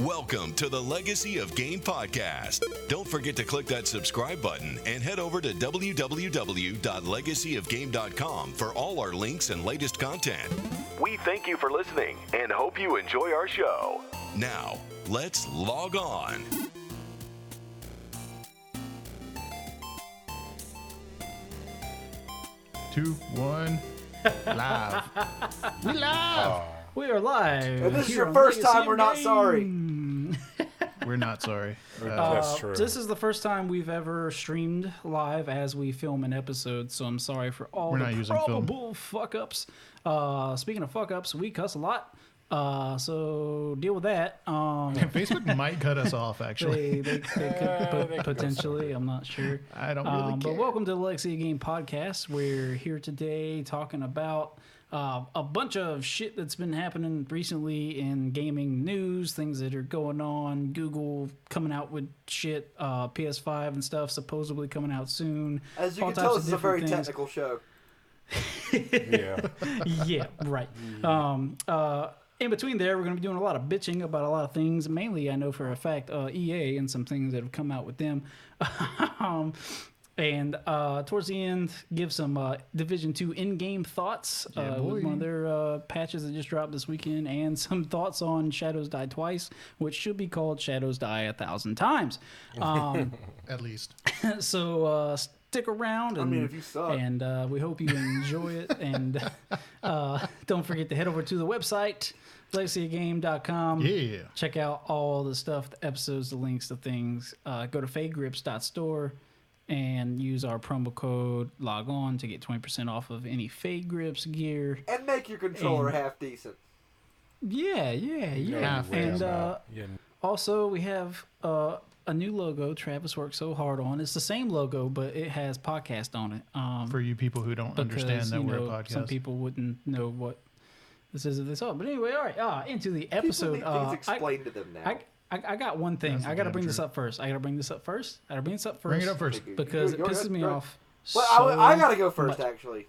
Welcome to the Legacy of Game podcast. Don't forget to click that subscribe button and head over to www.legacyofgame.com for all our links and latest content. We thank you for listening and hope you enjoy our show. Now, let's log on. two, one, live. we live. Oh. We are live. And this is your first time we're not sorry. We're not sorry. Uh, That's true. This is the first time we've ever streamed live as we film an episode, so I'm sorry for all We're the not using film. probable fuck ups. Uh, speaking of fuck ups, we cuss a lot, uh, so deal with that. Um, Facebook might cut us off. Actually, they, they, they could pot- potentially. I'm not sure. I don't really Um, care. but welcome to the Legacy Game Podcast. We're here today talking about uh, a bunch of shit that's been happening recently in gaming news, things that are going on. Google coming out with shit, uh, PS5 and stuff supposedly coming out soon. As you All can tell, types this of is a very different things. technical show. yeah. yeah, right. Um, uh, in between there, we're going to be doing a lot of bitching about a lot of things. Mainly, I know for a fact, uh, EA and some things that have come out with them. um, and uh, towards the end, give some uh, Division Two in-game thoughts Yeah, uh, with one of their uh, patches that just dropped this weekend, and some thoughts on Shadows Die Twice, which should be called Shadows Die a thousand times. Um, at least. so uh, stick around. And, mean, if you suck. and uh, we hope you enjoy it. And uh, don't forget to head over to the website legacyofgame.com. Yeah. Check out all the stuff, the episodes, the links, the things. Uh, go to fadegrips.store and use our promo code log on to get 20% off of any Fade Grips gear. And make your controller And- half decent. Yeah, yeah, yeah. Half and uh, yeah. also, we have uh, a new logo Travis worked so hard on. It's the same logo, but it has podcast on it. Um, For you people who don't understand that you we're know, a podcast, Some people wouldn't know what this is if they saw. it. But anyway, all right, uh, into the episode. People need uh, things I, to them now. I, I, I got one thing. That's I got to damn bring this up first. I got to bring this up first. I got to bring this up first. bring it up first. because it Go- go pisses ahead, me go off. Well, so I, I gotta go first, much. actually.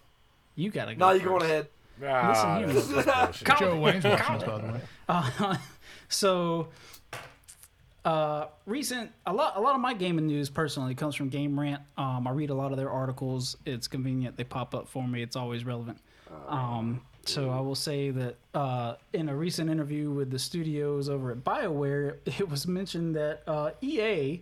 You gotta go. No, you first. going ahead. Ah, here. that's bullshit. Joe Wayne's watching us, by the way. Uh, so, uh, recent a lot a lot of my gaming news personally comes from Game Rant. Um, I read a lot of their articles. It's convenient; they pop up for me. It's always relevant. Um, so I will say that uh, in a recent interview with the studios over at BioWare, it was mentioned that uh, EA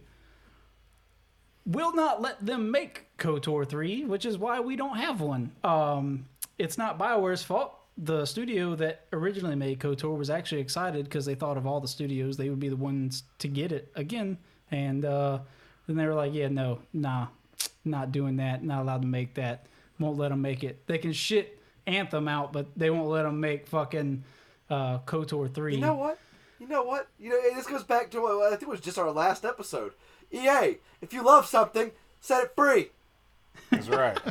will not let them make KOTOR 3, which is why we don't have one. Um, it's not BioWare's fault. The studio that originally made KOTOR was actually excited because they thought of all the studios, they would be the ones to get it again. And uh, then they were like, yeah, no, nah, not doing that, not allowed to make that, won't let them make it. They can shit Anthem out, but they won't let them make fucking uh, KOTOR 3. You know what? You know what? You know, this goes back to what I think it was just our last episode. EA, if you love something, set it free. That's right.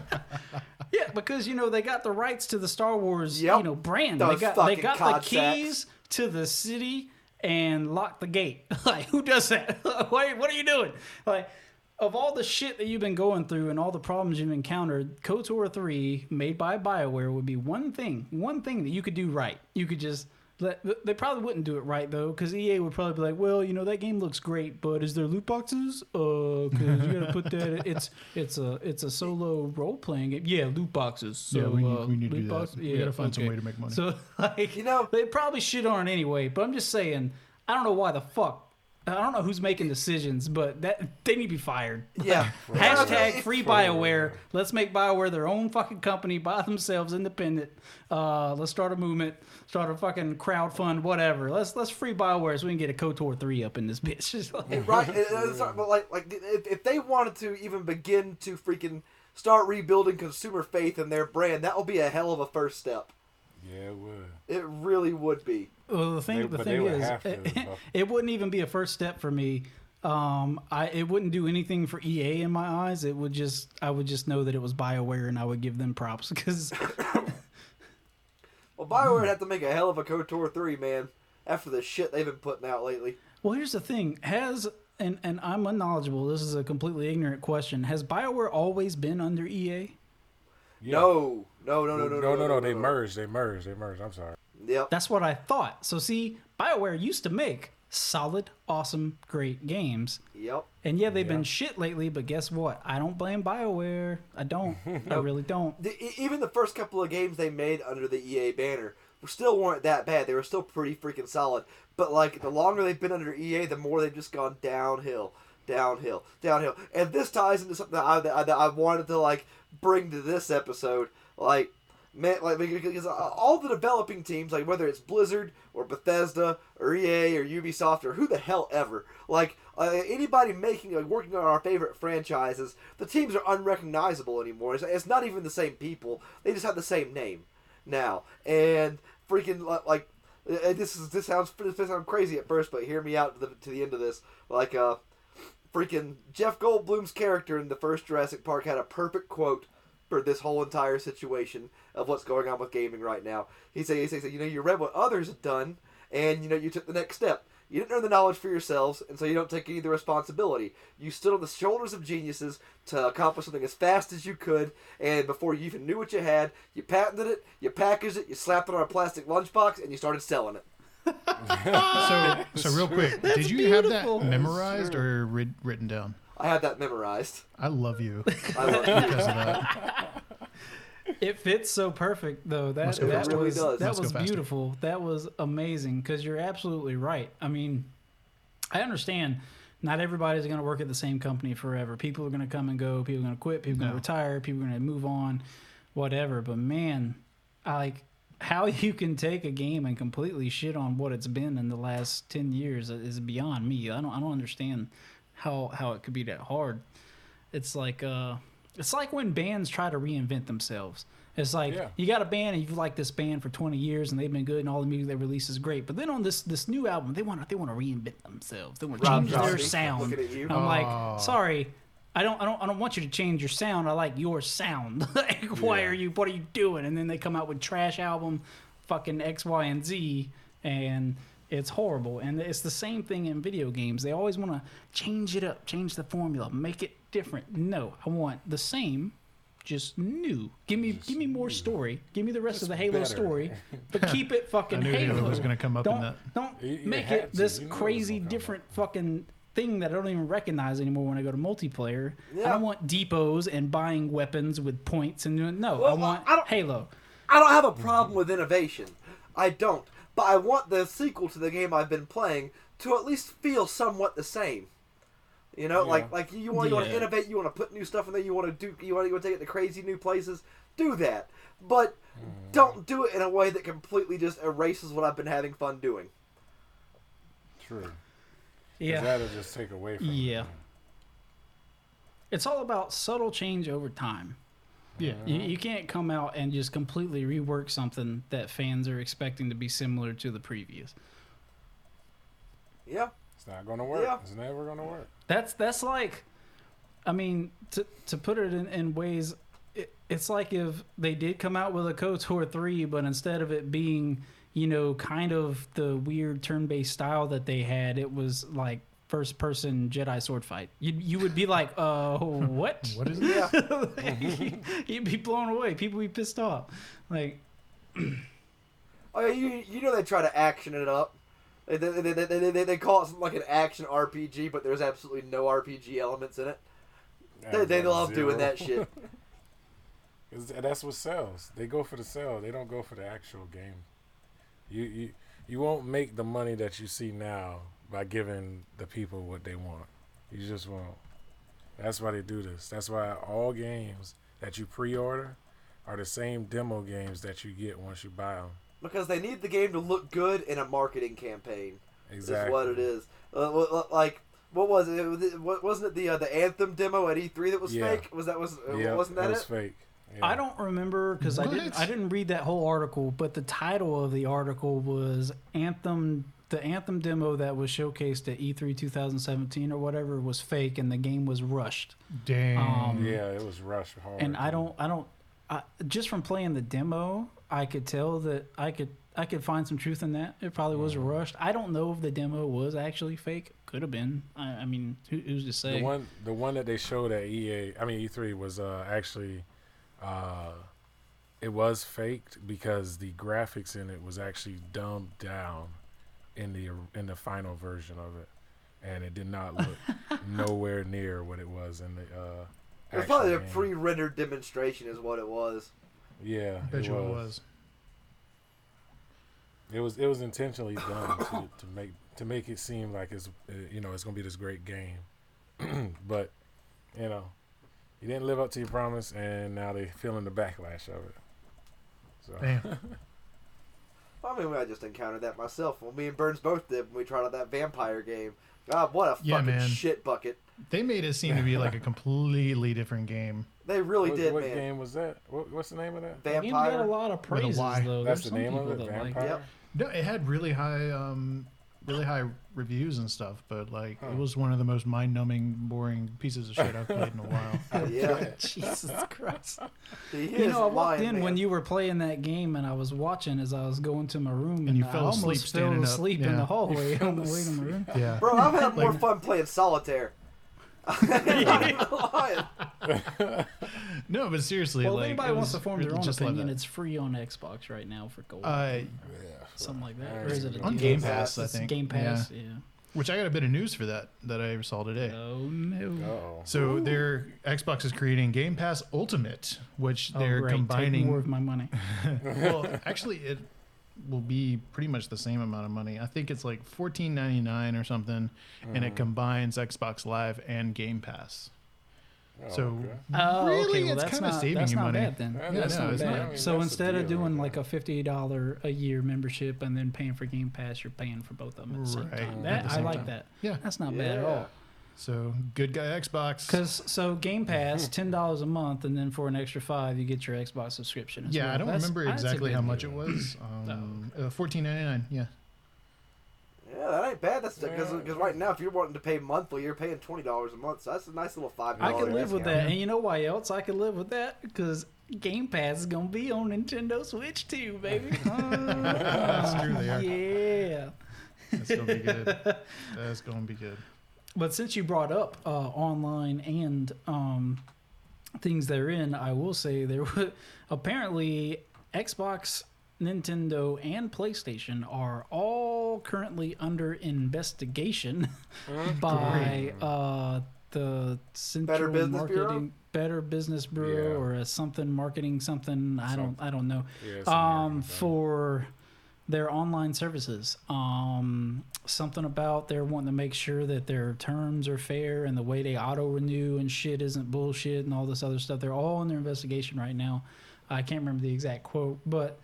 Yeah, because you know they got the rights to the Star Wars, Yep. you know, brand. Those they got they fucking got the keys to the city and lock the gate. like, who does that? what, what are you doing? Like, of all the shit that you've been going through and all the problems you've encountered, KOTOR 3, made by BioWare, would be one thing, one thing that you could do right. You could just let, they probably wouldn't do it right though, because EA would probably be like, well, you know, that game looks great, but is there loot boxes? Uh, because you gotta put that. It's it's a it's a solo role playing game. Yeah, loot boxes. So, Yeah, we need- uh, we need to loot do that. box- We gotta find some way to make money. So like, You know- they probably shit on it anyway. But I'm just saying, I don't know why the fuck. I don't know who's making decisions, but that they need to be fired. Yeah. Hashtag free Bioware. Let's make Bioware their own fucking company by themselves, independent. Uh, let's start a movement, start a fucking crowd fund, whatever. Let's let's free Bioware so we can get a Kotor three up in this bitch. Just like- right. it- it's not- but like, like if, if they wanted to even begin to freaking start rebuilding consumer faith in their brand, that would be a hell of a first step. Yeah, it would. It really would be. Well, the thing, They- the thing is, it, it wouldn't even be a first step for me. Um, I it wouldn't do anything for EA in my eyes. It would just, I would just know that it was Bioware, and I would give them props because Well, Bioware would have to make a hell of a KOTOR 3, man, after the shit they've been putting out lately. Well, here's the thing: has and and I'm unknowledgeable. This is a completely ignorant question. Has Bioware always been under EA? Yeah. No, no, no, no, no, no, no, no. They merged. They merged. They merged. I'm sorry. Yep. That's what I thought. So see, Bioware used to make solid, awesome, great games. Yep. And yeah, they've Yeah. been shit lately, but guess what? I don't blame BioWare. I don't. I really don't. The, even the first couple of games they made under the EA banner were still weren't that bad. They were still pretty freaking solid. But like the longer they've been under EA, the more they've just gone downhill, downhill, downhill. And this ties into something that I, that I, that I wanted to like bring to this episode. Like man, like because all the developing teams, like whether it's Blizzard or Bethesda or EA or Ubisoft or who the hell ever, like uh, anybody making like working on our favorite franchises, the teams are unrecognizable anymore. It's, it's not even the same people; they just have the same name now. And freaking li- like uh, this is this sounds this sounds crazy at first, but hear me out to the to the end of this. Like uh, freaking Jeff Goldblum's character in the first Jurassic Park had a perfect quote for this whole entire situation of what's going on with gaming right now. He said, he said, you know, you read what others have done, and you know, you took the next step. You didn't earn the knowledge for yourselves, and so you don't take any of the responsibility. You stood on the shoulders of geniuses to accomplish something as fast as you could, and before you even knew what you had, you patented it, you packaged it, you slapped it on a plastic lunchbox, and you started selling it. So, so real quick, did you have that memorized or writ- written down? I had that memorized. I love you I love it. because of that. It fits so perfect though. That Let's go that faster. It really was does. that Let's go was faster. beautiful. That was amazing because you're absolutely right. I mean, I understand not everybody's going to work at the same company forever. People are going to come and go. People are going to quit. People are going No. to retire. People are going to move on, whatever. But man, I like how you can take a game and completely shit on what it's been in the last 10 years is beyond me. I don't I don't understand how how it could be that hard. It's like uh it's like when bands try to reinvent themselves. It's like Yeah. you got a band and you've liked this band for 20 years and they've been good and all the music they release is great. But then on this this new album, they want to they want to reinvent themselves. They want to Rob change their Zombie, sound. looking at you. I'm Oh. like, sorry, I don't I don't I don't want you to change your sound. I like your sound. like, why are you what are you doing? And then they come out with trash album, fucking X, Y, and Z, and it's horrible. And it's the same thing in video games. They always want to change it up, change the formula, make it different. No, I want the same, just new. Give me give me more story. Give me the rest of the Halo better. story, but keep it fucking I knew Halo. Halo was gonna come up in don't, that. Don't You- you make had it this You knew it was crazy different fucking thing that I don't even recognize anymore when I go to multiplayer. I don't want depots and buying weapons with points and doing- no, I want I don't- Halo. I don't have a problem with innovation. I don't. But I want the sequel to the game I've been playing to at least feel somewhat the same. You know, Yeah. like like you want you want to innovate, you want to put new stuff in there, you want to do you want to take it to crazy new places. Do that, but don't do it in a way that completely just erases what I've been having fun doing. True. 'Cause Yeah. That'll just take away from it. Yeah. It's all about subtle change over time. Yeah. You, you can't come out and just completely rework something that fans are expecting to be similar to the previous. Yeah, It's not gonna work. Yeah. It's never gonna work. That's that's like, I mean, to to put it in, in ways, it, it's like if they did come out with a KOTOR three, but instead of it being, you know, kind of the weird turn based style that they had, it was like first person Jedi sword fight. You you would be like, uh, what? What is it? yeah. You'd be blown away. People be pissed off. Like, Oh yeah, you you know they try to action it up. They they, they, they, they, they call it something like an action RPG, but there's absolutely no RPG elements in it. They, they Zero. love doing that shit. That's what sells. They go for the sell. They don't go for the actual game. You you you won't make the money that you see now by giving the people what they want. You just won't. That's why they do this. That's why all games that you pre-order are the same demo games that you get once you buy them. because they need the game to look good in a marketing campaign. Exactly. Is what it is. Uh, like what was it? Was it- wa- Wasn't it the uh, the anthem demo at E3 that was Yeah. fake? Was that was uh, Yeah, wasn't that it? was it? fake. Yeah. I don't remember because I didn't I didn't read that whole article, but the title of the article was Anthem. The Anthem demo that was showcased at E E3 2017 or whatever was fake, and the game was rushed. Damn. Um, Yeah, it was rushed hard. and I don't I don't I, just from playing the demo, I could tell that I could I could find some truth in that. It probably was Mm-hmm. rushed. I don't know if the demo was actually fake. Could have been. I, I mean, who, who's to say? The one, the one that they showed at EA, I mean E3, was uh, actually, uh, it was faked because the graphics in it was actually dumbed down in the in the final version of it, and it did not look nowhere near what it was in the. Uh, It was actual probably a game. pre-rendered demonstration, is what it was. Yeah, Bet it you it was. was. It was it was intentionally done to, to make to make it seem like it's uh, you know it's gonna be this great game, but you know you didn't live up to your promise, and now they're feeling the backlash of it. So Damn. I mean, I just encountered that myself. Well, me and Burns both did when we tried out that vampire game. God, what a Yeah, fucking man. shit bucket. They made it seem to be like a completely different game. They really what, did, what man. game was that? What, what's the name of that? The game got Vampire. a lot of With a praises Y. though. That's There's the name of people it. that like Vampire. Yep. No, it had really high, um, really high reviews and stuff, but like Huh. it was one of the most mind-numbing, boring pieces of shit I've played in a while. Yeah. Jesus Christ. He You know, I walked lying, in when you were playing that game, and I was watching as I was going to my room, and, you I fell asleep almost fell standing up. asleep in Yeah. the hallway on the way to my room. Yeah. Bro, I've had more Like- fun playing solitaire. I'm not even lying. No, but seriously, Well, if like anybody wants to form their own opinion, it's free on Xbox right now for gold. Uh, Yeah, Something like that. Or is it a on deal? Game Pass, I It's think. Game Pass, yeah. which I got a bit of news for that that I saw today. Oh no. Uh-oh. So their Xbox is creating Game Pass Ultimate, which Oh, they're great. Take combining. more of my money. well, actually, it will be pretty much the same amount of money. I think it's like fourteen ninety nine or something, and it hmm. combines Xbox Live and Game Pass. Oh, So okay. Oh, really, okay. Well, it's that's kind of saving that's you not money. bad then. Yeah, Yeah, that's no, not it's bad. not. I mean, so that's instead of doing right like a fifty dollar a year membership and then paying for Game Pass, you're paying for both of them at the same time. That the I like time. that. Yeah. That's not bad at all. So good guy Xbox. Because so Game Pass, ten dollars a month, and then for an extra five, you get your Xbox subscription. As yeah, well. I don't That's- remember exactly good how deal. much it was. Um, uh, fourteen ninety nine. Yeah. Yeah, that ain't bad. That's because Yeah. right now, if you're wanting to pay monthly, you're paying twenty dollars a month. So that's a nice little five. I can live with that, and you know why else I can live with that? Because Game Pass is gonna be on Nintendo Switch too, baby. That's true. They are. yeah. That's gonna be good. That's gonna be good. But since you brought up uh, online and um, things therein, I will say there were apparently Xbox, Nintendo, and PlayStation are all currently under investigation by uh, the Central Business Bureau? Marketing Better Business Bureau Yeah. or a something marketing something. I don't I don't know Yeah, um, for their online services. Um, something about they're wanting to make sure that their terms are fair and the way they auto renew and shit isn't bullshit and all this other stuff. They're all in their investigation right now. I can't remember the exact quote, but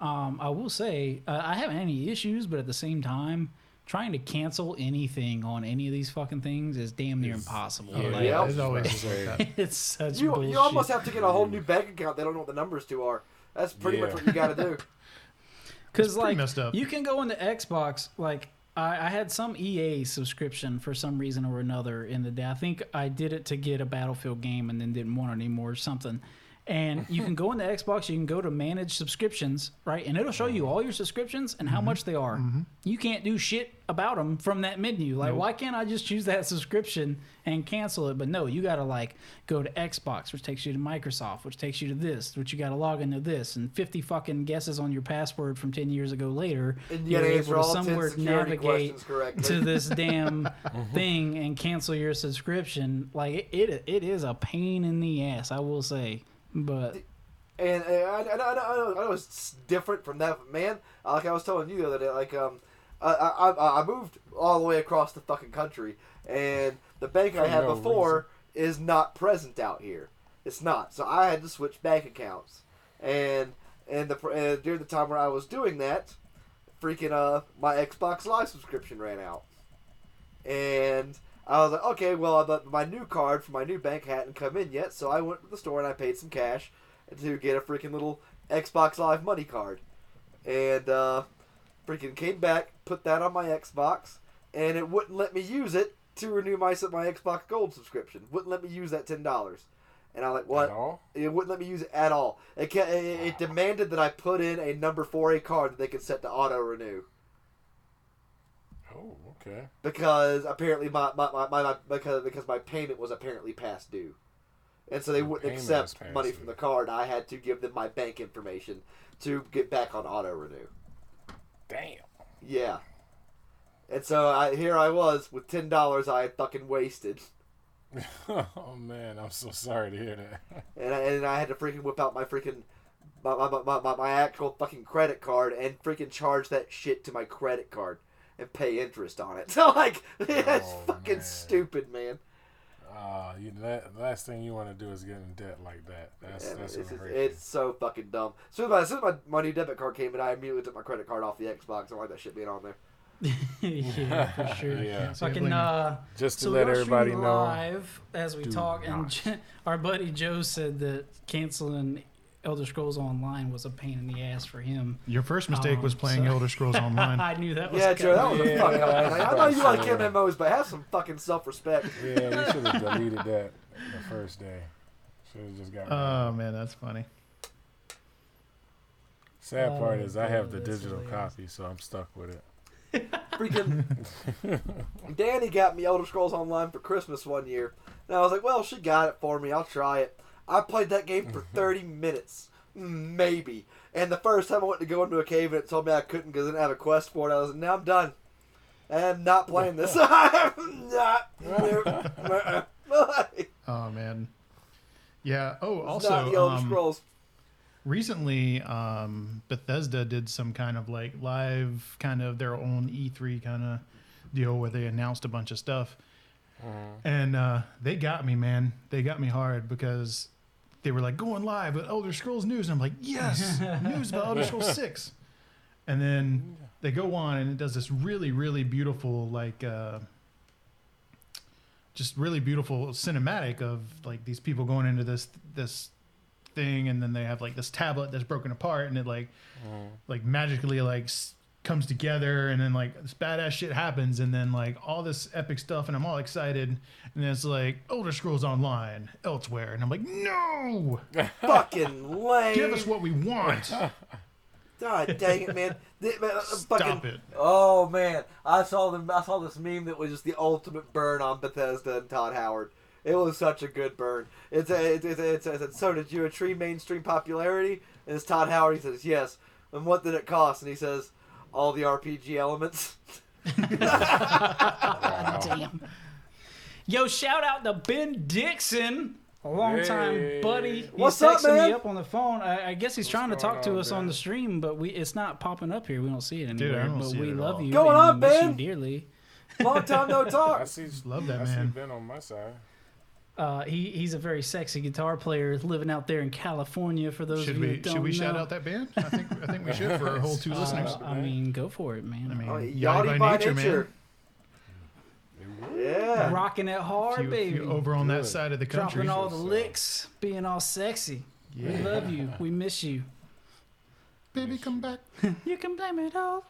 um, I will say uh, I haven't had any issues, but at the same time, trying to cancel anything on any of these fucking things is damn near impossible. Yeah, Like, Yep. it's always like that. it's such You bullshit. you almost have to get a whole new bank account. They don't know what the numbers to are. That's pretty much what you got to do. Because like messed up. you can go into Xbox. Like I, I had some EA subscription for some reason or another in the day. I think I did it to get a Battlefield game and then didn't want it anymore or something. And you can go into Xbox. You can go to manage subscriptions, right? And it'll show you all your subscriptions and how mm-hmm. much they are. Mm-hmm. You can't do shit about them from that menu. Like, why can't I just choose that subscription and cancel it? But no, you got to like go to Xbox, which takes you to Microsoft, which takes you to this, which you got to log into this, and fifty fucking guesses on your password from ten years ago later. And able answer to all ten somewhere security navigate questions correctly. to this damn mm-hmm. thing and cancel your subscription. Like it, it, it is a pain in the ass, I will say. But And, and I, I, I, I, know, I know it's different from that, but man. Like I was telling you the other day, like um, I, I, I- I moved all the way across the fucking country, and the bank I had no before is not present out here. It's not, so I had to switch bank accounts, and and the and during the time where I was doing that, freaking uh, my Xbox Live subscription ran out, and. I was like, okay, well, but my new card for my new bank hadn't come in yet, so I went to the store and I paid some cash to get a freaking little Xbox Live money card. And uh, freaking came back, put that on my Xbox, and it wouldn't let me use it to renew my my Xbox Gold subscription. Wouldn't let me use that ten dollars. And I'm like, what? At all? It wouldn't let me use it at all. It, it, it demanded that I put in a number for a card that they could set to auto renew okay. because apparently my, my, my, my, my because because my payment was apparently past due. And so they wouldn't payment accept past money due. from the card. I had to give them my bank information to get back on auto renew. Damn. Yeah. And so I, here I was with ten dollars I had fucking wasted, oh man, I'm so sorry to hear that. and I, and I had to freaking whip out my freaking my, my, my, my, my actual fucking credit card and freaking charge that shit to my credit card and pay interest on it. So like, that's Oh, fucking man. stupid, man. Uh, you, that last thing you want to do is get in debt like that. That's Yeah, that's it's, gonna it's, so fucking dumb. As soon as, my, as soon as my, my new debit card came in, I immediately took my credit card off the Xbox. I don't like that shit being on there. yeah, for sure. you. Yeah, Fucking uh, just to so let everybody know. live as we do talk, and not. J- our buddy Joe said that canceling Elder Scrolls Online was a pain in the ass for him. Your first mistake Um, was playing so- Elder Scrolls Online. I knew that was Yeah, Joe, that was a Yeah, fuck up. that's man. I know you like bullshit. MMOs, but have some fucking self respect. Yeah, we should have deleted that the first day. Should have just got. rid of Oh it. man, that's funny. Sad part Oh, is I have the digital hilarious. copy, so I'm stuck with it. Freaking Danny got me Elder Scrolls Online for Christmas one year, and I was like, "Well, she got it for me. I'll try it." I played that game for 30 minutes, maybe. And the first time I went to go into a cave and it told me I couldn't because I didn't have a quest for it, I was like, "Now I'm done. I am not playing this. I'm not." Oh man. Yeah. Oh, not also the Elder um, Scrolls. recently, um, Bethesda did some kind of like live, kind of their own E3 kind of deal where they announced a bunch of stuff, and uh, they got me, man. They got me hard because they were like going live with Elder Scrolls news, and I'm like, yes, news about Elder Scrolls Six, and then they go on and it does this really, really beautiful like. Uh, just really beautiful cinematic of like these people going into this this thing and then they have like this tablet that's broken apart and it like like magically like s- comes together and then like this badass shit happens and then like all this epic stuff and I'm all excited and then it's like Elder Scrolls Online elsewhere and I'm like no Fucking lame. give us what we want God dang it, man. The- man, uh, stop fucking- it Oh man, I saw them. I saw this meme that was just the ultimate burn on Bethesda and Todd Howard. It was such a good burn. It's a, it's a, it's a, it's a, so did you achieve mainstream popularity? And it's Todd Howard. He says yes. And what did it cost? And he says all the RPG elements. Wow. Damn. Yo, shout out to Ben Dixon, a long time Hey. buddy. He's What's up, texting man? me up on the phone. I, I guess he's trying to talk to on, us on the stream, but we it's not popping up here. We don't see it Dude, I anywhere. don't but see it we at love all. you. Going on, we miss Ben? you dearly. Long time no I talk. see. Love that I see man. Ben on my side. Uh, he he's a very sexy guitar player living out there in California. For those should of you we that don't should we know. shout out that band I think I think we should for our whole two Uh, listeners I mean, go for it, man. I mean Oh, Yachty by, nature, man Yeah. rocking it hard, If you, baby. you over on that Good. side of the country Dropping all the licks, being all sexy. We love you. We miss you. baby come back You can blame it all on.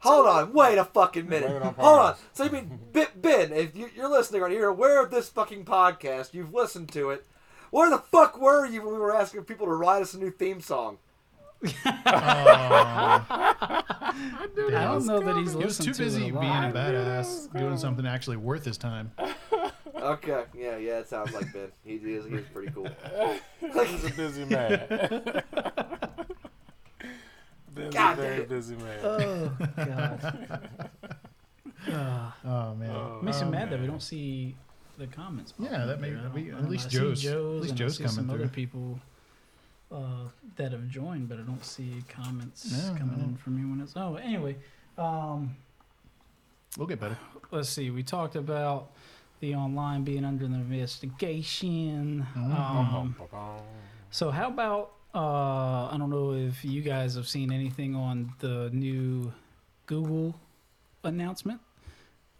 Hold on, wait a fucking minute. Blame it on Hold on. So you mean Ben- Ben? If you- you're listening right, you're aware of this fucking podcast. You've listened to it. Where the fuck were you when we were asking people to write us a new theme song? Oh. I don't know that he's He was too busy it being a badass, doing something actually worth his time. Okay, yeah, yeah, it sounds like Ben. He is, he is pretty cool. He's a busy man. Ben's God a very damn. busy man. Oh god. Uh, Oh man, Oh, makes me Um, mad that we don't see the comments. Yeah, that up may- there. We- at least know. Joe's- at least Joe's coming some other through. people uh, that have joined, but I don't see comments No, coming no. in from anyone else. Oh, anyway, um, we'll get better. let's see. We talked about the online being under an investigation. Mhm. Um, So how about uh, I don't know if you guys have seen anything on the new Google announcement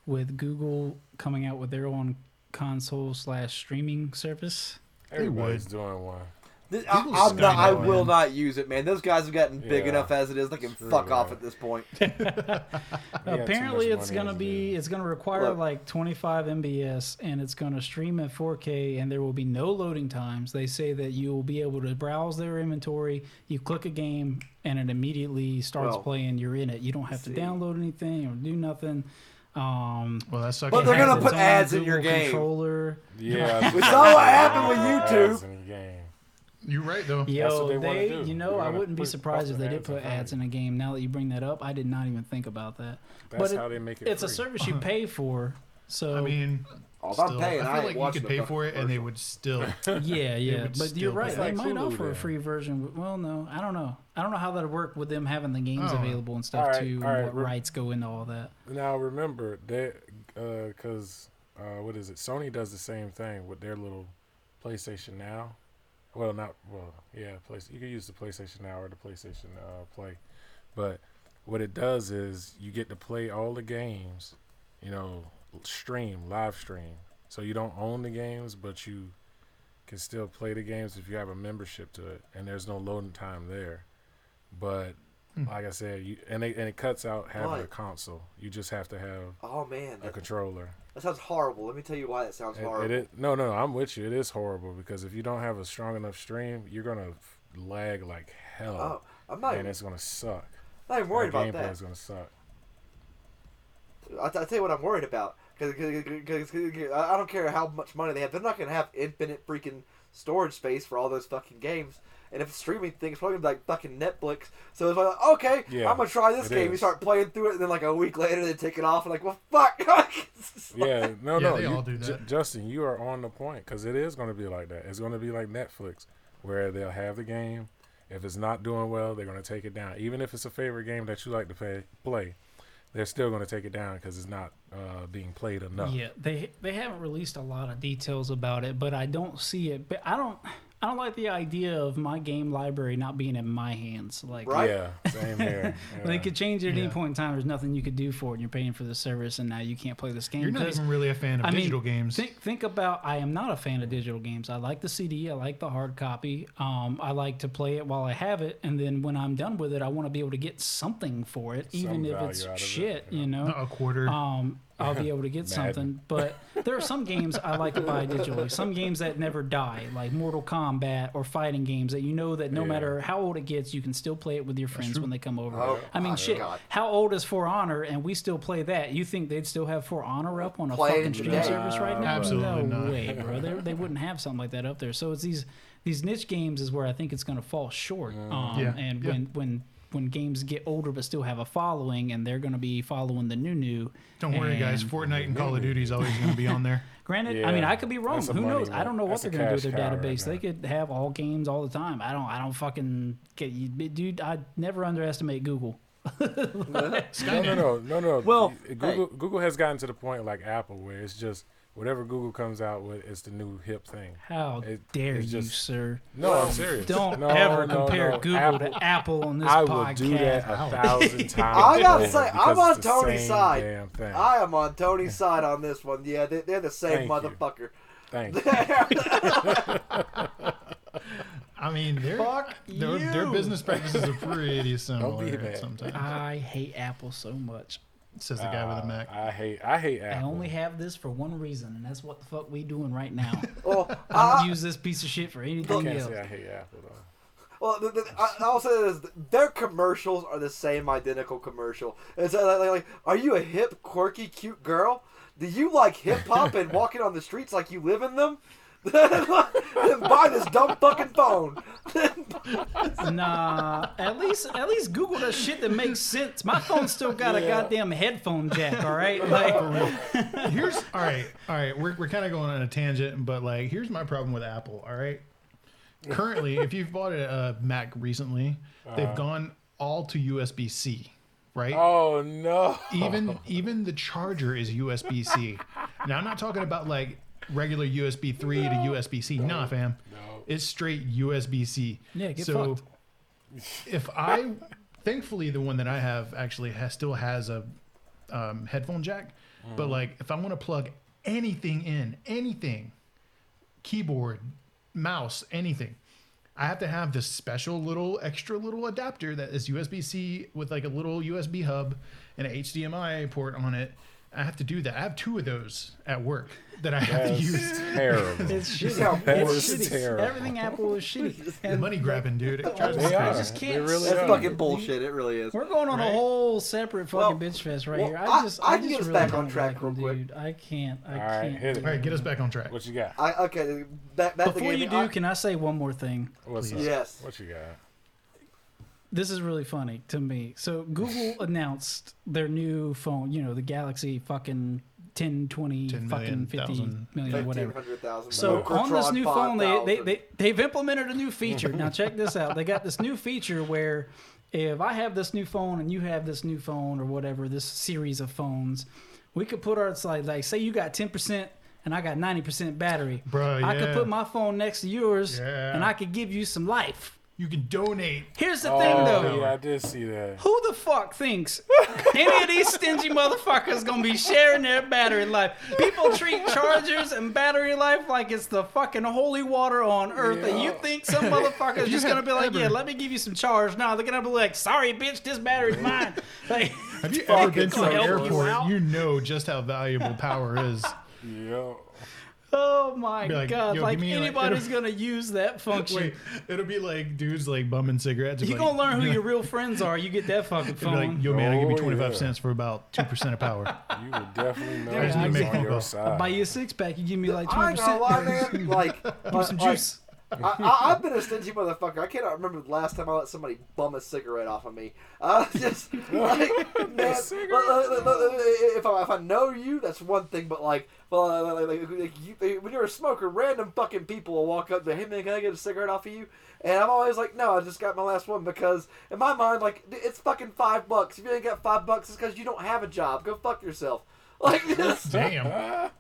with Google coming out with their own console slash streaming service. Everybody's doing one. This, I, I'm not, I will man. not use it, man. Those guys have gotten big Yeah. enough as it is. They can Screw fuck off at this point. They got too Apparently, it's gonna as it be it's gonna require Look. like 25 MBS, and it's gonna stream at 4K, and there will be no loading times. They say that you will be able to browse their inventory. You click a game, and it immediately starts Well, playing. You're in it. You don't have to see. download anything or do nothing. Um, Well, that sucks. But they're gonna put ads in your game. Controller. Yeah. We saw what happened with Ads YouTube. In the game. You're right though. That's what Yo, they they, do. you know, I wouldn't be surprised if they did put ads in a game. Now that you bring that up, I did not even think about that. That's but it- how they make it. it's a service you pay for, so I mean, if I'm still, paying, I I feel ain't like you could pay for it and they would still. yeah, yeah. But you're right; they like might Hulu offer a free version. Well, no, I don't know. I don't know how that would work with them having the games Oh. available and stuff Alright, too, and alright, what re- rights go into all that. Now remember that because uh, what is it? Sony does the same thing with their little PlayStation Now. Well, not well, yeah. Place you can use the PlayStation Now or the PlayStation uh, Play, but what it does is you get to play all the games, you know, stream live stream. So you don't own the games, but you can still play the games if you have a membership to it, and there's no loading time there. But Hmm. like I said, you and they, and it cuts out having a console. You just have to have Oh man, a that, controller. that sounds horrible. Let me tell you why that sounds It, horrible. it no, no, I'm with you. It is horrible because if you don't have a strong enough stream, you're gonna lag like hell, Oh, I'm not, and even, it's gonna suck. I'm not even worried about gameplay that. is gonna suck. I, I tell you what I'm worried about. Because I don't care how much money they have. They're not to have infinite freaking storage space for all those fucking games. And if it's streaming thing, it's probably gonna be like fucking Netflix. So it's like, okay, Yeah, I'm gonna try this it game. You start playing through it, and then like a week later, they take it off, and like, well, fuck. It's like- Yeah, no, Yeah, no, they you- all do Ju- that. Justin, you are on the point because it is gonna be like that. It's gonna be like Netflix, where they'll have the game. If it's not doing well, they're gonna take it down. Even if it's a favorite game that you like to pay, play, they're still gonna take it down because it's not uh, being played enough. Yeah, they they haven't released a lot of details about it, but I don't see it. But I don't I don't like the idea of my game library not being in my hands. Like Right. Yeah, same here. they Yeah. could change it at any point in time. There's nothing you could do for it. And you're paying for the service, and now you can't play this game. You're not 'cause- even really a fan of I mean, digital games. Think think about. I am not a fan of digital games. I like the CD. I like the hard copy. Um, I like to play it while I have it, and then when I'm done with it, I want to be able to get something for it, Some even if it's out of it, shit. yeah. You know, a quarter. um, I'll be able to get something. But there are some games I like to buy digitally. Some games that never die, like Mortal Kombat or fighting games that you know that no Yeah. matter how old it gets, you can still play it with your friends when they come over. Oh, I mean, my shit. God. How old is For Honor, and we still play that? You think they'd still have For Honor up on a Playing fucking stream today. service right now? Absolutely no not. way, bro. They, they wouldn't have something like that up there. So it's these these niche games is where I think it's going to fall short. Um, Yeah, And yeah. when when when games get older but still have a following, and they're going to be following the new new. Don't worry, guys. Fortnite and Call of Duty is always going to be on there. Granted, I mean, I could be wrong. Who money knows? I don't know what That's they're going to do with their cow right database. they could have all games all the time. I don't. I don't fucking get you, dude. I never underestimate Google. No, no, no, no, no. Well, Google Google has gotten to the point like Apple where it's just whatever Google comes out with is the new hip thing. How It- dare it's you, sir? No, I'm serious. Don't No, ever no, compare no. Google Apple, to Apple on this I podcast. I will do that a thousand times. I gotta say, I'm on Tony's side. Damn thing. I am on Tony's side on this one. Yeah, they, they're the same Thank motherfucker. Thank you. I mean, their Fuck their, their you. business practices are pretty similar sometimes. I hate Apple so much. Says the guy with a Mac. I hate. I hate Apple. I only have this for one reason, and that's what the fuck we doing right now. Well, I I, don't use this piece of shit for anything can't else. say I hate Apple though. well, the, the, I, I'll say this: their commercials are the same identical commercial. It's uh, like, like, are you a hip, quirky, cute girl? Do you like hip hop and walking on the streets like you live in them? Then buy this dumb fucking phone. Nah, at least at least Google does shit that makes sense. My phone still got a goddamn headphone jack. All right, like Here's all right, all right. We're we're kind of going on a tangent, but like, here's my problem with Apple. All right, currently, if you've bought a, a Mac recently, they've uh-huh. gone all to USB C, right? Oh no. even even the charger is USB C. Now I'm not talking about like regular USB 3 to USB C. Nah, fam. No. It's straight USB C. Yeah, get so fucked. if I thankfully the one that I have actually has still has a um, headphone jack, but like if I want to plug anything in, anything, keyboard, mouse, anything, I have to have this special little extra little adapter that is USB C with like a little USB hub and an HDMI port on it I have to do that. I have two of those at work that I have to use. terrible. It's shitty. sound It's shitty. Terrible. Everything Apple is shitty. Money grabbing, dude. It drives me They are. crazy. just can't really That's are. fucking bullshit. It really is. We're going on a whole separate fucking Well- bitch fest right well, here. I- I just, I I, can just get us really back on track real quick. dude. I can't. I All right, can't. hit it. All right, get us back on track. What you got? I okay. Back, back to Before you do, I- can I say one more thing? What's up? Yes. What you got? This is really funny to me. So Google announced their new phone. You know, the Galaxy fucking 10, 20, 10 fucking million, 50 thousand. million, whatever. 1,500,000. So Microtron on this new phone, they, they, they, they've implemented a new feature. Now check this out. They got this new feature where if I have this new phone and you have this new phone or whatever, this series of phones, we could put our it's like like say you got ten percent and I got ninety percent battery. Bruh, I could put my phone next to yours Yeah. and I could give you some life. You can donate. Here's the Oh, thing though. yeah, I did see that. Who the fuck thinks any of these stingy motherfuckers gonna be sharing their battery life? People treat chargers and battery life like it's the fucking holy water on earth, and you think some motherfuckers just gonna be like, have "Yeah, let me give you some charge." No, they're gonna be like, "Sorry, bitch, this battery's mine." Like, Have you ever been to an gonna you airport? You know just how valuable power is. Yo. Oh my like, god, like give me, like, anybody's gonna use that function. Wait, it'll be like dudes like bumming cigarettes. you Be gonna like, learn who your real friends are. You get that fucking be like, phone. yo man, I'll give you Oh, 25 yeah. cents for about 2% of power. You would definitely know I just need to who's make on phone your calls. side. Buy you a six pack. You give me like I twenty ain't gonna lie, percent. Like, like, Some like, juice. I, I, I've been a stingy motherfucker. I cannot remember the last time I let somebody bum a cigarette off of me. I just like, man, if I if I know you, that's one thing. But like, well, like, like, like, you, when you're a smoker, random fucking people will walk up to, hey man, can I get a cigarette off of you? And I'm always like, no, I just got my last one because in my mind, like, it's fucking five bucks. If you ain't got five bucks, it's because you don't have a job. Go fuck yourself. Like this. Damn.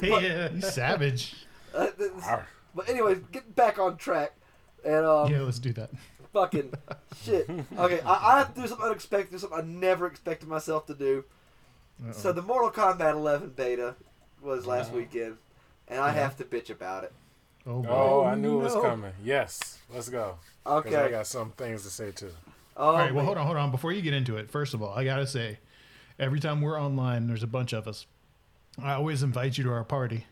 Hey, uh, you savage. Uh, this- Arr. But anyways, get back on track. And um, Yeah, let's do that. fucking shit. Okay, I, I have to do something unexpected, do something I never expected myself to do. Uh-oh. So the Mortal Kombat 11 beta was last Uh-huh. weekend, and I have to bitch about it. oh, boy. Oh, I knew it was coming. Yes, let's go. Okay, I got some things to say too. Oh, All right, well, man. hold on, hold on. Before you get into it, first of all, I gotta say, every time we're online, there's a bunch of us. I always invite you to our party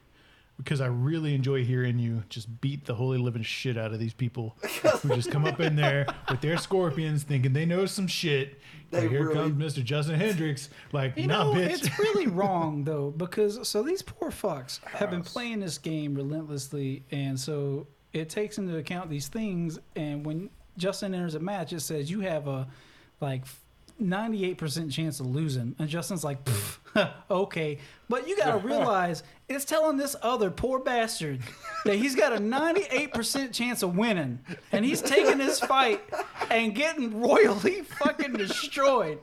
because I really enjoy hearing you just beat the holy living shit out of these people who just come up in there with their scorpions, thinking they know some shit. They here really- comes Mr. Justin Hendricks. Like, You nah, know, bitch. it's really wrong though because so these poor fucks have been playing this game relentlessly, and so it takes into account these things. And when Justin enters a match, it says you have a like. 98% chance of losing and justin's like okay but you gotta realize it's telling this other poor bastard that he's got a 98% chance of winning and he's taking this fight and getting royally fucking destroyed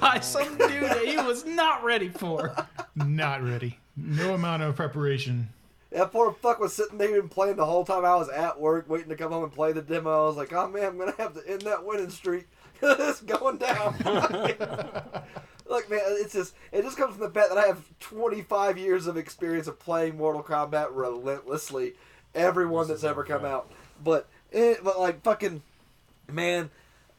by some oh, dude that he was not ready for Not ready. No amount of preparation. That poor fuck was sitting there and playing the whole time I was at work, waiting to come home and play the demo. I was like, oh man, I'm gonna have to end that winning streak. It's going down. Look, man, it's just it just comes from the fact that I have 25 years of experience of playing Mortal Kombat relentlessly. Everyone that's ever come out, but it, but like fucking man,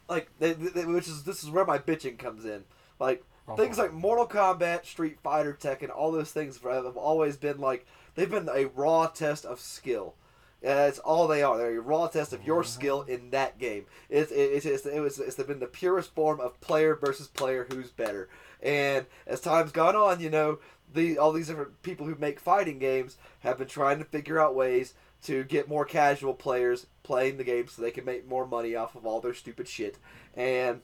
like they, they, which is this is where my bitching comes in. Like things like Mortal Kombat, Street Fighter, Tekken, all those things have always been like they've been a raw test of skill. That's all they are. They're a raw test of your skill in that game. It's it's it's, it was, it's been the purest form of player versus player who's better. And as time's gone on, you know, the all these different people who make fighting games have been trying to figure out ways to get more casual players playing the game so they can make more money off of all their stupid shit. And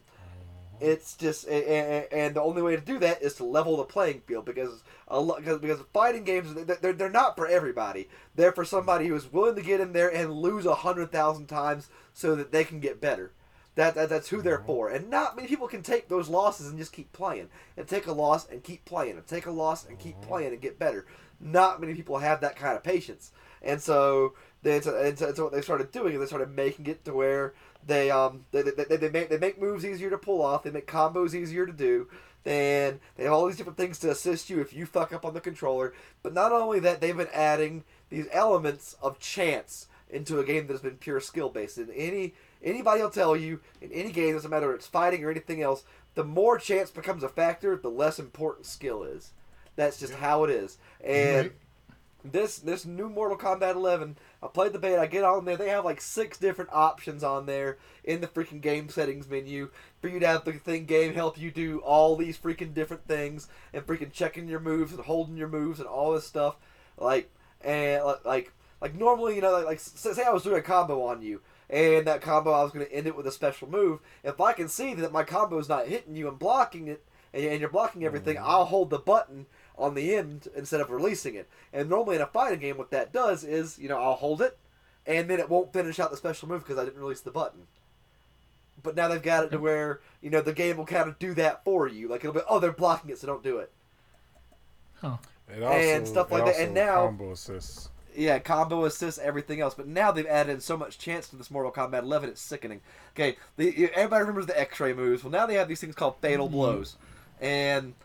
it's just and, and the only way to do that is to level the playing field because a lot because because fighting games they're, they're not for everybody. They're for somebody who is willing to get in there and lose a hundred thousand times so that they can get better. That, that that's who they're mm-hmm. for and not many people can take those losses and just keep playing and take a loss and keep playing and take a loss and keep mm-hmm. playing and get better. Not many people have that kind of patience. And so they, and so, and so, and so what they started doing is they started making it to where they um they, they, they, they make they make moves easier to pull off. They make combos easier to do. Then they have all these different things to assist you if you fuck up on the controller. But not only that, they've been adding these elements of chance into a game that has been pure skill based. And any Anybody will tell you in any game, doesn't matter if it's fighting or anything else, the more chance becomes a factor, the less important skill is. That's just how it is. And Right. This this new Mortal Kombat 11, I played the beta. I get on there. They have like six different options on there in the freaking game settings menu for you to have the thing game help you do all these freaking different things and freaking checking your moves and holding your moves and all this stuff. Like and like like, normally, you know, like, like say I was doing a combo on you. And that combo, I was going to end it with a special move. If I can see that my combo is not hitting you and blocking it, and and you're blocking everything, mm. I'll hold the button on the end instead of releasing it. And normally in a fighting game, what that does is, you know, I'll hold it, and then it won't finish out the special move because I didn't release the button. But now they've got it to where you know the game will kind of do that for you. Like it'll be, oh, they're blocking it, so don't do it. Huh. It also, And stuff it like that. And now- combo assists. Yeah, combo assists, everything else. But now they've added in so much chance to this Mortal Kombat 11, it's sickening. Okay, the, everybody remembers the X-ray moves. Well, now they have these things called fatal mm-hmm. blows, and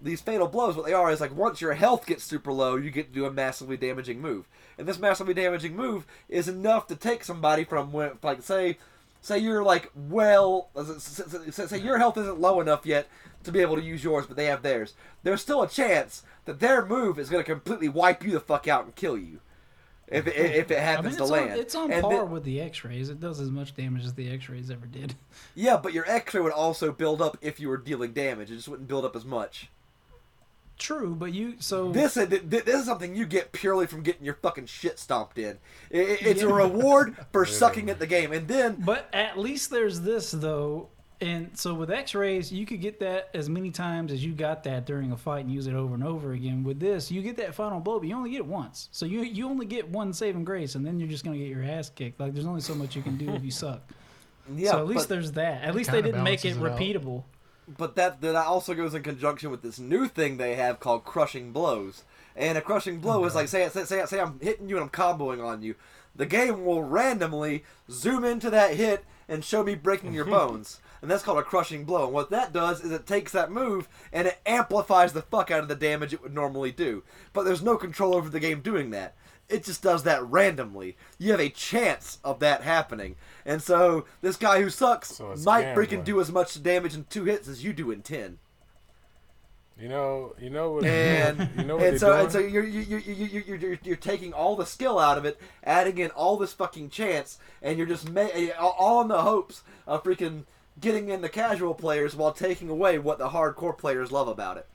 these fatal blows, what they are is like once your health gets super low, you get to do a massively damaging move, and this massively damaging move is enough to take somebody from when, like say, say you're like well, say your health isn't low enough yet to be able to use yours, but they have theirs. There's still a chance that their move is going to completely wipe you the fuck out and kill you. If it, if it I happens mean, it's to on, land, it's on And par then- with the X-rays. It does as much damage as the X-rays ever did. Yeah, but your X-ray would also build up if you were dealing damage. It just wouldn't build up as much. True, but you so This is this is something you get purely from getting your fucking shit stomped in. I- I- It's a reward for sucking at the game, and then But at least there's this though, and so with X-rays, you could get that as many times as you got that during a fight and use it over and over again. With this, you get that final blow, but you only get it once. So you you only get one saving grace, and then you're just gonna get your ass kicked. Like there's only so much you can do if you suck. yeah, so at least there's that. At least they didn't make it balances it out. But that that also goes in conjunction with this new thing they have called crushing blows. And a crushing blow is like say say say, say I'm hitting you and I'm comboing on you. The game will randomly zoom into that hit and show me breaking your bones. And that's called a crushing blow. And what that does is it takes that move and it amplifies the fuck out of the damage it would normally do. But there's no control over the game doing that. It just does that randomly. You have a chance of that happening. And so this guy who sucks So might freaking do as much damage in two hits as you do in ten. You know, you know what, And you know what and they're so doing. and so you're you you you you you're, you're, you're taking all the skill out of it, adding in all this fucking chance, and you're just ma- eh, all in the hopes of freaking getting in the casual players while taking away what the hardcore players love about it.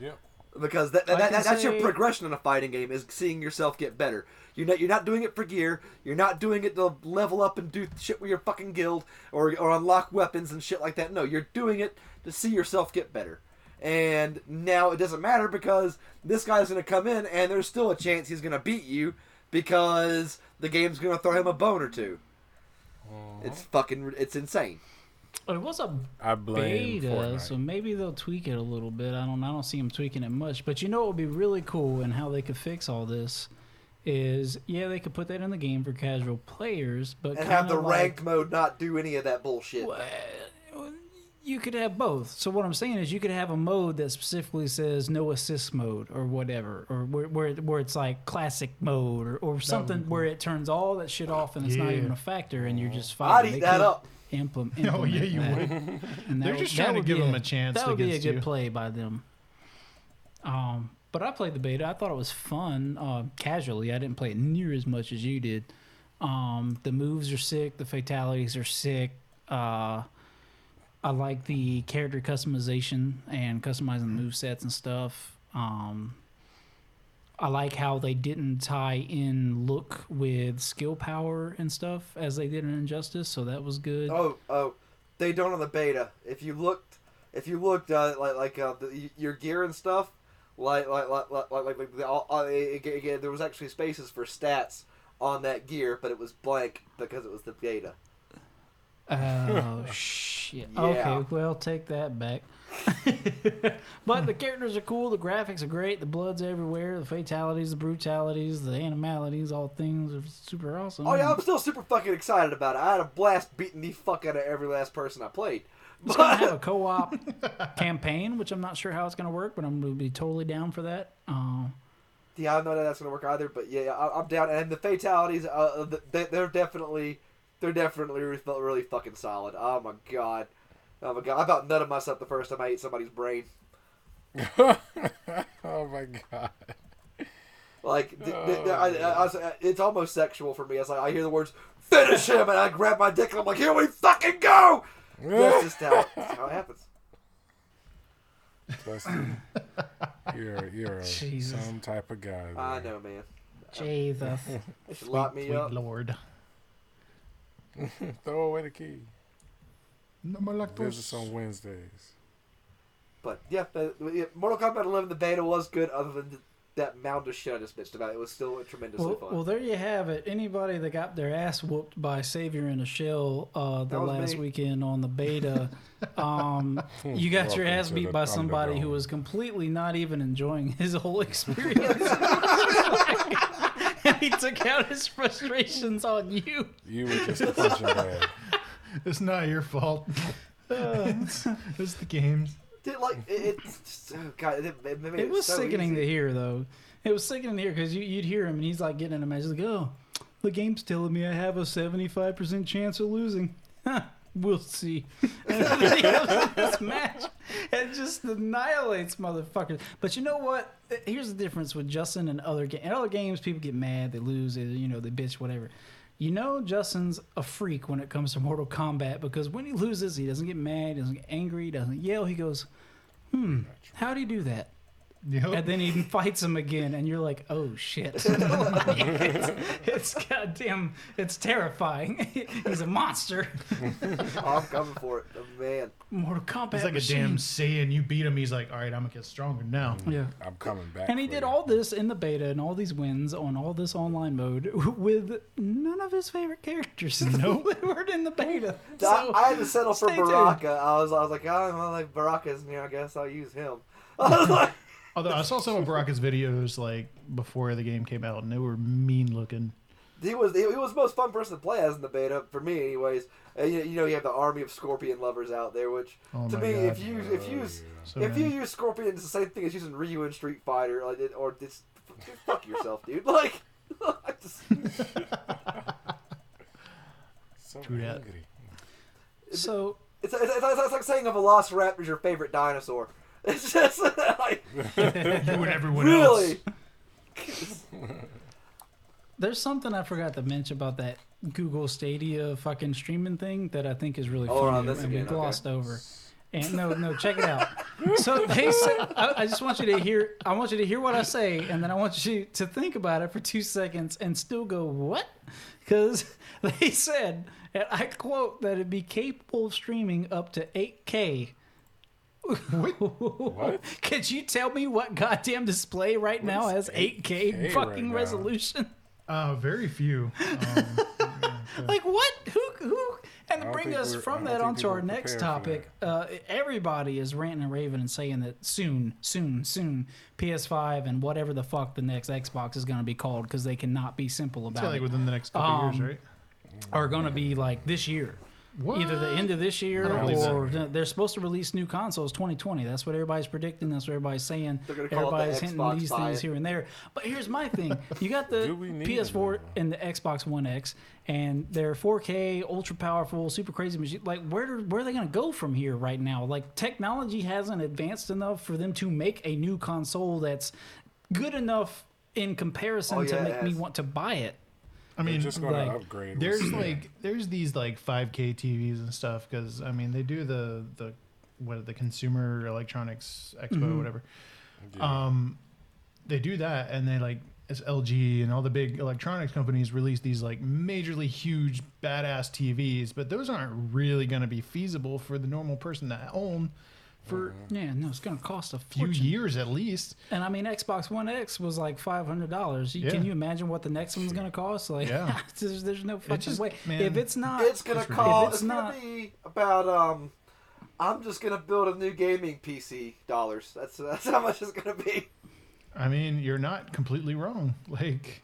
Yep. Because that, that, that that's your progression in a fighting game is seeing yourself get better. You're not you're not doing it for gear. You're not doing it to level up and do shit with your fucking guild or or unlock weapons and shit like that. No, you're doing it to see yourself get better. And now it doesn't matter because this guy's going to come in and there's still a chance he's going to beat you because the game's going to throw him a bone or 2 It's fucking it's insane. But it was a I blame beta, Fortnite. so maybe they'll tweak it a little bit. I don't. I don't see them tweaking it much. But you know what would be really cool and how they could fix all this is yeah they could put that in the game for casual players, but And have the kinda like- ranked mode not do any of that bullshit. Well, you could have both. So what I'm saying is, you could have a mode that specifically says no assist mode or whatever, or where where, where it's like classic mode or, or something where it turns all that shit off and it's not even a factor and you're just I'd fighting. eat They that could up. Implement, Oh yeah, you that. would. And They're that just would- trying to give them a chance That to would be a good you. play by them. Um, but I played the beta. I thought it was fun. Uh, casually, I didn't play it near as much as you did. Um, the moves are sick. The fatalities are sick. Uh, I like the character customization and customizing the move sets and stuff. Um, I like how they didn't tie in look with skill power and stuff as they did in Injustice, so that was good. Oh, oh, they don't on the beta. If you looked, if you looked uh, like like uh, the, your gear and stuff, like like like like like, like the, all- uh, it, it- it- there was actually spaces for stats on that gear, but it was blank because it was the beta. Oh shit. Yeah. Okay, well take that back. but the characters are cool, the graphics are great, the blood's everywhere, the fatalities, the brutalities, the animalities, all things are super awesome. Oh yeah, I'm still super fucking excited about it. I had a blast beating the fuck out of every last person I played. It's gonna have a co-op campaign, which I'm not sure how it's gonna work, but I'm gonna be totally down for that. Um, Yeah, I don't know that that's gonna work either, but yeah, I, I'm down. And the fatalities, uh, they, they're definitely they're definitely really fucking solid. Oh my god, oh my god, I about nutted myself the first time I ate somebody's brain. oh my god. Like, th- th- Oh, I, I, I was- uh, it's almost sexual for me. As I, I hear the words "finish him" and I grab my dick and I'm like, "Here we fucking go!" That's just how, that's how it happens. Dustin, you're you're Jesus. some type of guy. I know, man. Jesus. They should lock me Sweet up. Lord. Throw away the key. No more lactose. Visit us on Wednesdays. But yeah, the, yeah, Mortal Kombat 11, the beta was good. Other than th- that mound of shit I just bitched about, it was still tremendously Well, fun. well, there you have it. Anybody that got their ass whooped by Savior in a Shell uh, the last me. weekend on the beta, um, you got your ass beat by somebody who was completely not even enjoying his whole experience. and he took out his frustrations on you. You were just a punching bag. It's not your fault. it's, it's the games. Did, like it, it's just, oh god, it, it, made It was so sickening easy. to hear, though. It was sickening to hear because you, you'd hear him and he's like getting in a match. He's like, oh, the game's telling me I have a 75% chance of losing. We'll see. And then he goes in this match and just annihilates motherfuckers. But you know what? Here's the difference with Justin and other games. In other games, people get mad, they lose, they, you know, they bitch, whatever. You know, Justin's a freak when it comes to Mortal Kombat because when he loses, he doesn't get mad, he doesn't get angry, he doesn't yell. He goes, hmm, how do you do that? Yep. and then he fights him again, and you're like, "Oh shit!" it's, it's goddamn, it's terrifying. He's a monster. Oh, I'm coming for it, oh, man. Mortal Kombat. He's like a damn Saiyan. You beat him. He's like, all right, I'm gonna get stronger now. Yeah. I'm coming back. And he did you. all this in the beta and all these wins on all this online mode with none of his favorite characters. No, they weren't in the beta. So, I, I had to settle for stay tuned. Baraka. I was, I was like, oh, well, like Baraka's here. I guess I'll use him. I was like, Although I saw some of Baraka's videos like before the game came out, and they were mean looking. he was he, he was the most fun person to play as in the beta for me, anyways. And you, you know, you have the army of Scorpion lovers out there, which Oh to me, God. if you if you Oh, use yeah. So if you use Scorpion, it's the same thing as using Ryu in Street Fighter, like it, or just fuck yourself, dude. Like, I just, So True that. angry. so it's, it's, it's, it's like saying a Velociraptor is your favorite dinosaur. It's just like you and everyone really. else. there's something I forgot to mention about that Google Stadia fucking streaming thing that I think is really Oh, we're on funny this and we again, okay. glossed over. And no, no, check it out. So they said, I, I just want you to hear. I want you to hear what I say, and then I want you to think about it for two seconds and still go what? Because they said, and I quote, that it'd be capable of streaming up to 8K. What? Could you tell me what goddamn display right now has 8K, 8K fucking right resolution? Uh, very few. Um, Like what? Who? Who? And to bring us from that onto our next topic, uh, everybody is ranting and raving and saying that soon, soon, soon, PS5 and whatever the fuck the next Xbox is going to be called because they cannot be simple it's about like it. within the next couple Um, years, right? Are going to be like this year. What? Either the end of this year I don't believe that. or they're supposed to release new consoles 2020. That's what everybody's predicting. That's what everybody's saying. They're gonna call it the Everybody's hinting Xbox these Buy things It. here and there. But here's my thing: you got the Do we need PS4 and the Xbox One X, and they're 4K, ultra powerful, super crazy machine. Like, where where are they going to go from here right now? Like, technology hasn't advanced enough for them to make a new console that's good enough in comparison Oh, to yeah, it make me want to buy it. I They're mean, just going like, to upgrade. there's speed. like there's these like 5K TVs and stuff because I mean they do the the what the Consumer Electronics Expo Mm-hmm. whatever. Yeah. Um, they do that and they like it's LG and all the big electronics companies release these like majorly huge badass TVs, but those aren't really going to be feasible for the normal person to own for Yeah, no, it's going to cost a few fortune. years at least. And I mean, Xbox One X was like five hundred dollars. Yeah. Can you imagine what the next one's going to cost? Like, Yeah. there's, there's no fucking just- way. man, if it's not, It's gonna It's call. ridiculous. It's, If it's gonna be about um. I'm just gonna build a new gaming PC dollars. That's that's how much it's gonna be. I mean, you're not completely wrong. Like,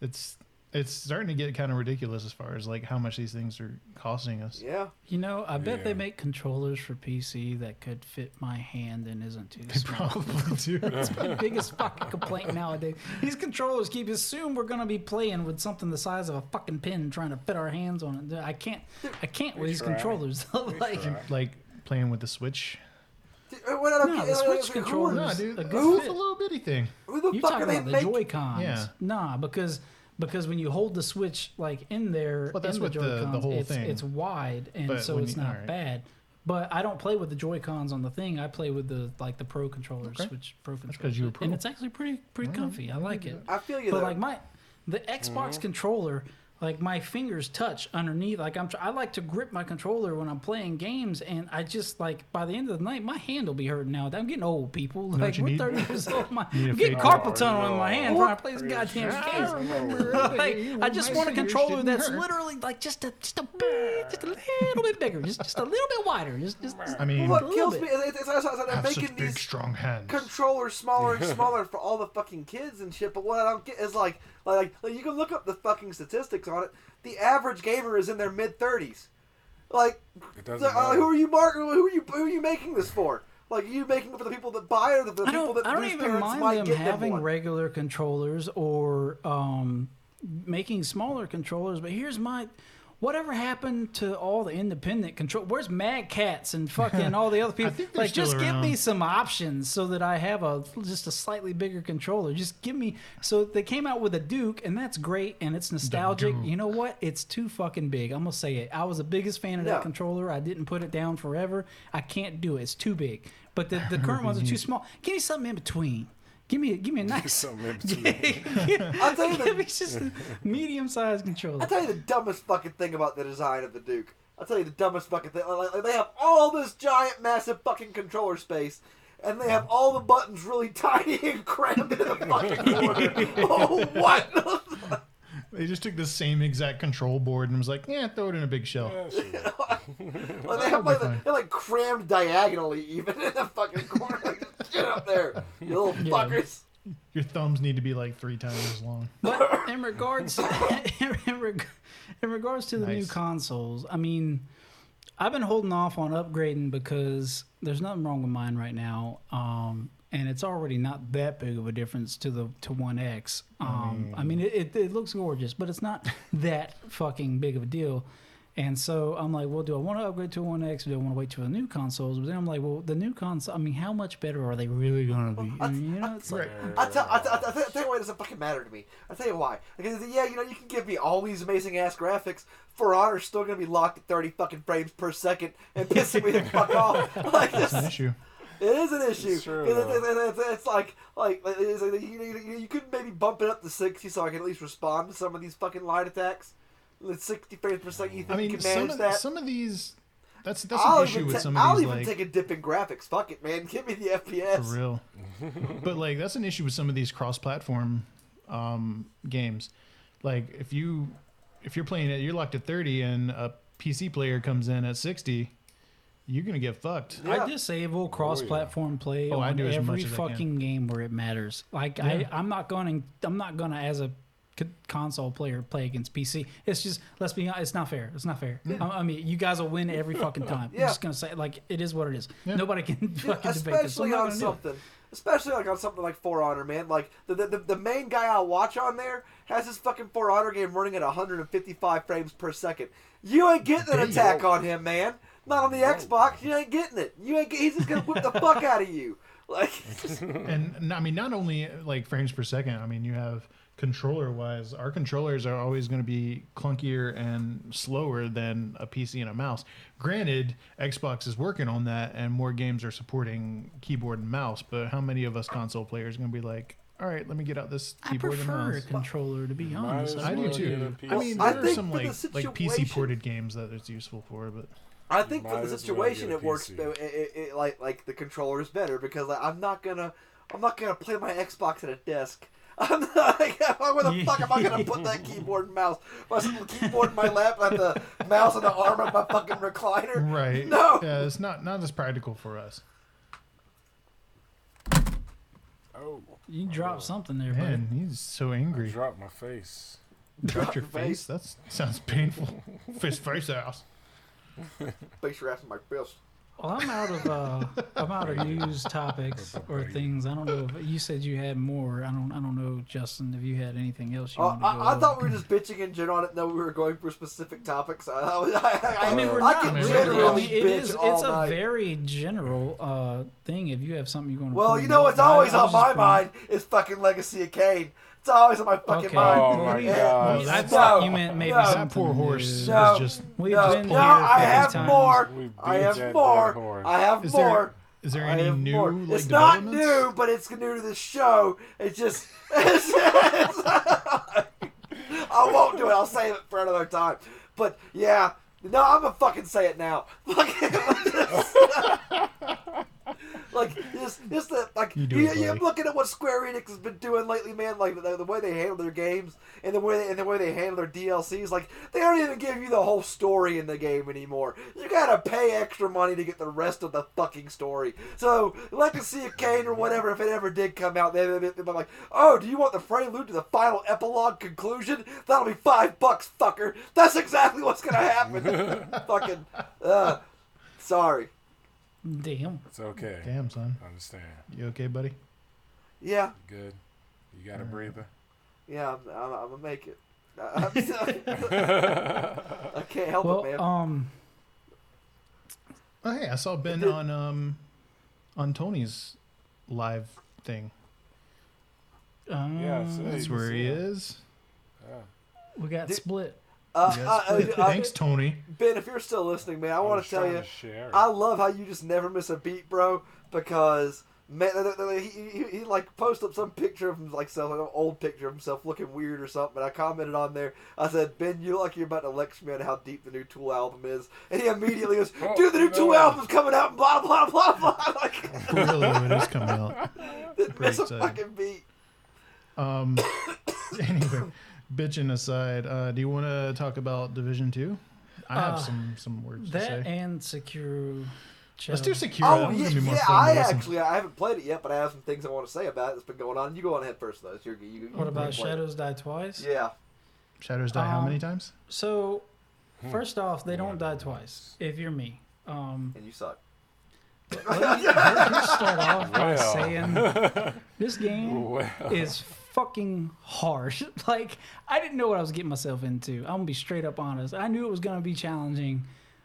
it's it's starting to get kind of ridiculous as far as like how much these things are costing us. Yeah. You know, I bet they make controllers for PC that could fit my hand and isn't too They small. probably do. That's my biggest fucking complaint nowadays. These controllers keep assume we're gonna be playing with something the size of a fucking pin, trying to fit our hands on it. I can't, I can't with these try. controllers. like, try. like playing with the Switch. Uh, what I No, the like, Switch who- controller- No, dude, a it's good a little bitty thing. Who the You're fuck talking are they about the? Joy Cons. Yeah. Nah, because because when you hold the Switch like in there, Well, that's in what the- the Joy-Cons, whole it's, thing. It's wide, and But so it's you- not alright. bad. But I don't play with the Joy Cons on the thing. I play with the like the Pro controllers, Okay. Switch Pro controllers, 'cause you were pro. and it's actually pretty pretty comfy. I like it. I feel you But though. like my the Xbox mm-hmm. controller, like my fingers touch underneath. Like I'm, I like to grip my controller when I'm playing games, and I just like by the end of the night, my hand will be hurting now. I'm getting old, people. Like you we're need? 30 years old. My, need a I'm getting fake- carpal tunnel in my no. hand trying to play this goddamn game. like, I just want a controller that's literally like just a just a bit, just a little bit bigger, just just a little bit wider, just just. just I mean, what kills bit. me is it's, it's, it's, it's, they're have making such big, these strong hands. controllers smaller and smaller for all the fucking kids and shit. But what I don't get is like, like, like you can look up the fucking statistics on it. The average gamer is in their mid thirties. Like, like, uh, who are you marking? Who are you? Who are you making this for? Like, are you making it for the people that buy it, or the I people don't, that I don't even mind might them get having them one? regular controllers or um, making smaller controllers, but here's my. Whatever happened to all the independent control? Where's Mad Catz and fucking all the other people? think like, just still give me some options so that I have a just a slightly bigger controller. Just give me. So they came out with a Duke, and that's great, and it's nostalgic. You know what? It's too fucking big. I'm gonna say it. I was the biggest fan of that controller. I didn't put it down forever. I can't do it. It's too big. But the, the current ones are too small. Give me something in between. Give me give me a nice. Something in between. I'll tell you Give the, me just a medium-sized controller. I'll tell you the dumbest fucking thing about the design of the Duke. I'll tell you the dumbest fucking thing. Like, like, they have all this giant, massive fucking controller space, and they have all the buttons really tiny and crammed into the fucking corner. oh, what? They just took the same exact control board and was like, yeah, throw it in a big shell. Yeah, shit. Like, they have like, fine. they're like crammed diagonally even in the fucking corner. Like, get up there, you little fuckers. Your thumbs need to be like three times as long. But in regards in, reg- in regards to the new consoles, I mean, I've been holding off on upgrading because there's nothing wrong with mine right now, um, and it's already not that big of a difference to the to One X. Um, I mean, it, it, it looks gorgeous, but it's not that fucking big of a deal. And so I'm like, well, do I want to upgrade to a One X or do I want to wait till the new consoles? But then I'm like, well, the new console. I mean, how much better are they really gonna be? I mean, you know, it's like, I tell, I tell, I tell, I tell you why it doesn't fucking matter to me. I tell you why. Because yeah, you know, you can give me all these amazing ass graphics. For Honor's still gonna be locked at 30 fucking frames per second and pissing me the fuck off. Like this. That's an issue. it is an issue. It's true, It- it- though. it- it's, it's like, like it's like you, you, you could maybe bump it up to 60 so I can at least respond to some of these fucking light attacks. With 60 frames per second, you think I you mean, can some manage of, that? some of these, that's that's I'll an issue even, with ta- some of I'll these even like take a dip in graphics. Fuck it, man. Give me the FPS. for real. but like that's an issue with some of these cross-platform um, games. Like if you if you're playing it, you're locked at 30, and a PC player comes in at 60, you're gonna get fucked. Yeah. I disable cross-platform play Oh, I on do as every much as I fucking game where it matters. Like I, Yeah. I'm not going to, I'm not going to as a c- console player play against PC. It's just let's be honest, it's not fair. It's not fair. I, I mean, you guys will win every fucking time. Yeah. I'm just gonna say like it is what it is. Yeah. Nobody can Yeah, fucking debate this. So especially on gonna do it. something. Especially like on something like For Honor, man. Like the, the the main guy I watch on there has his fucking For Honor game running at 155 frames per second. You ain't getting an Damn. attack on him, man. Not on the Xbox. You ain't getting it. You ain't. Get, he's just gonna whip the fuck out of you. Like, and I mean, not only like frames per second. I mean, you have controller wise. Our controllers are always going to be clunkier and slower than a PC and a mouse. Granted, Xbox is working on that, and more games are supporting keyboard and mouse. But how many of us console players are going to be like, all right, let me get out this keyboard and mouse. I prefer a mouse? controller to be honest. I do too. I a I mean, I there are think some for the like like PC ported games that it's useful for, but I think for the situation get a it works. PC. It, it, it, like like the controller is better because like, I'm not gonna I'm not gonna play my Xbox at a desk. I'm like, where the fuck am I gonna put that keyboard and mouse? My keyboard in my lap and the mouse on the arm of my fucking recliner. right, No. yeah, it's not not as practical for us. Oh, You dropped oh. something there, buddy. Man, he's so I angry. dropped my face. Drop your face. face? That sounds painful. Face face ass. Face your ass in my fist. Well, I'm out of uh, I'm out of news topics or things. I don't know. If, you said you had more. I don't. I don't know, Justin. If you had anything else you Uh, wanted to go I, I thought we were just bitching in general. I didn't know we were going for specific topics. I, I, I, I mean, we're I not can generally I mean, it bitch is. all It's a night. very general uh, thing. If you have something you want to. Well, you know what's always on my mind is fucking Legacy of Kain. It's always on my fucking Okay. mind. Oh my we- god. I that's- thought No, you meant maybe no. something. Poor horse new. No. is just. We've no, been no, here I 50 have times. more. We I beat have that more. horse. I have Is more. Is there I any have new more. like it's not developments? new, but it's new to the show. It's just. It's, it's, I won't do it. I'll save it for another time. But yeah, no, I'm gonna fucking say it now. like just, just the like You you, do it, you, buddy. looking at what Square Enix has been doing lately, man. Like the, the way they handle their games and the way they, and the way they handle their DLCs. Like they don't even give you the whole story in the game anymore. You gotta pay extra money to get the rest of the fucking story. So Legacy of Kain or whatever, if it ever did come out, they they'd be like, "Oh, do you want the prelude to the final epilogue conclusion? That'll be five bucks, fucker." That's exactly what's gonna happen. fucking. Uh, sorry. Damn. It's okay. Damn, son. I understand. You okay, buddy? Yeah, Good. You got a breather. yeah, I'm, I'm, I'm gonna make it. I can't help Well, it, man. um, Oh, hey, I saw Ben on um on Tony's live thing. uh, Yeah, so That's where he is. Yeah. we got Did- split. Uh, Yes. uh, uh, uh, Thanks, Tony. Ben, if you're still listening, man, I want to tell you, to share it. I love how you just never miss a beat, bro. Because man, he, he, he like posted up some picture of him, like some like, an old picture of himself looking weird or something. And I commented on there. I said, Ben, you look like you're about to lecture me on how deep the new Tool album is. And he immediately goes, Oh, Dude, the new no. Tool album's coming out, and blah blah blah blah. like, Really, when it is coming out. didn't miss a fucking beat. Um. anyway, bitching aside, uh, do you want to talk about Division Two? I have Uh, some some words to That say. and secure. Let's do secure. Oh yeah, gonna be more yeah. I listen. actually I haven't played it yet, but I have some things I want to say about it that's been going on. You go on ahead first, though. It's your, you, you, What you about play it. Shadows Die Twice? Yeah. Shadows die how Um, many times? So, first off, they don't die twice. If you're me, um, And you suck. let me, let me start off by Well. saying this game Well, is fucking harsh. like I didn't know what I was getting myself into. I'm gonna be straight up honest. I knew it was gonna be challenging.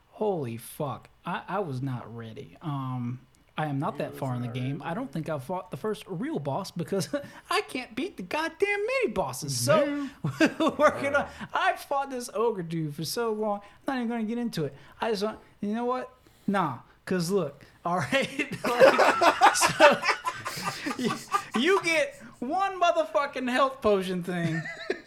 Holy fuck, I, I was not ready. Um, I am not that far in the game. I don't think I've fought the first real boss because I can't beat the goddamn mini bosses. So working on, I've fought this ogre dude for so long. I'm not even gonna get into it. I just want, you know what? Nah, cause look, all right, like, so you, you get one motherfucking health potion thing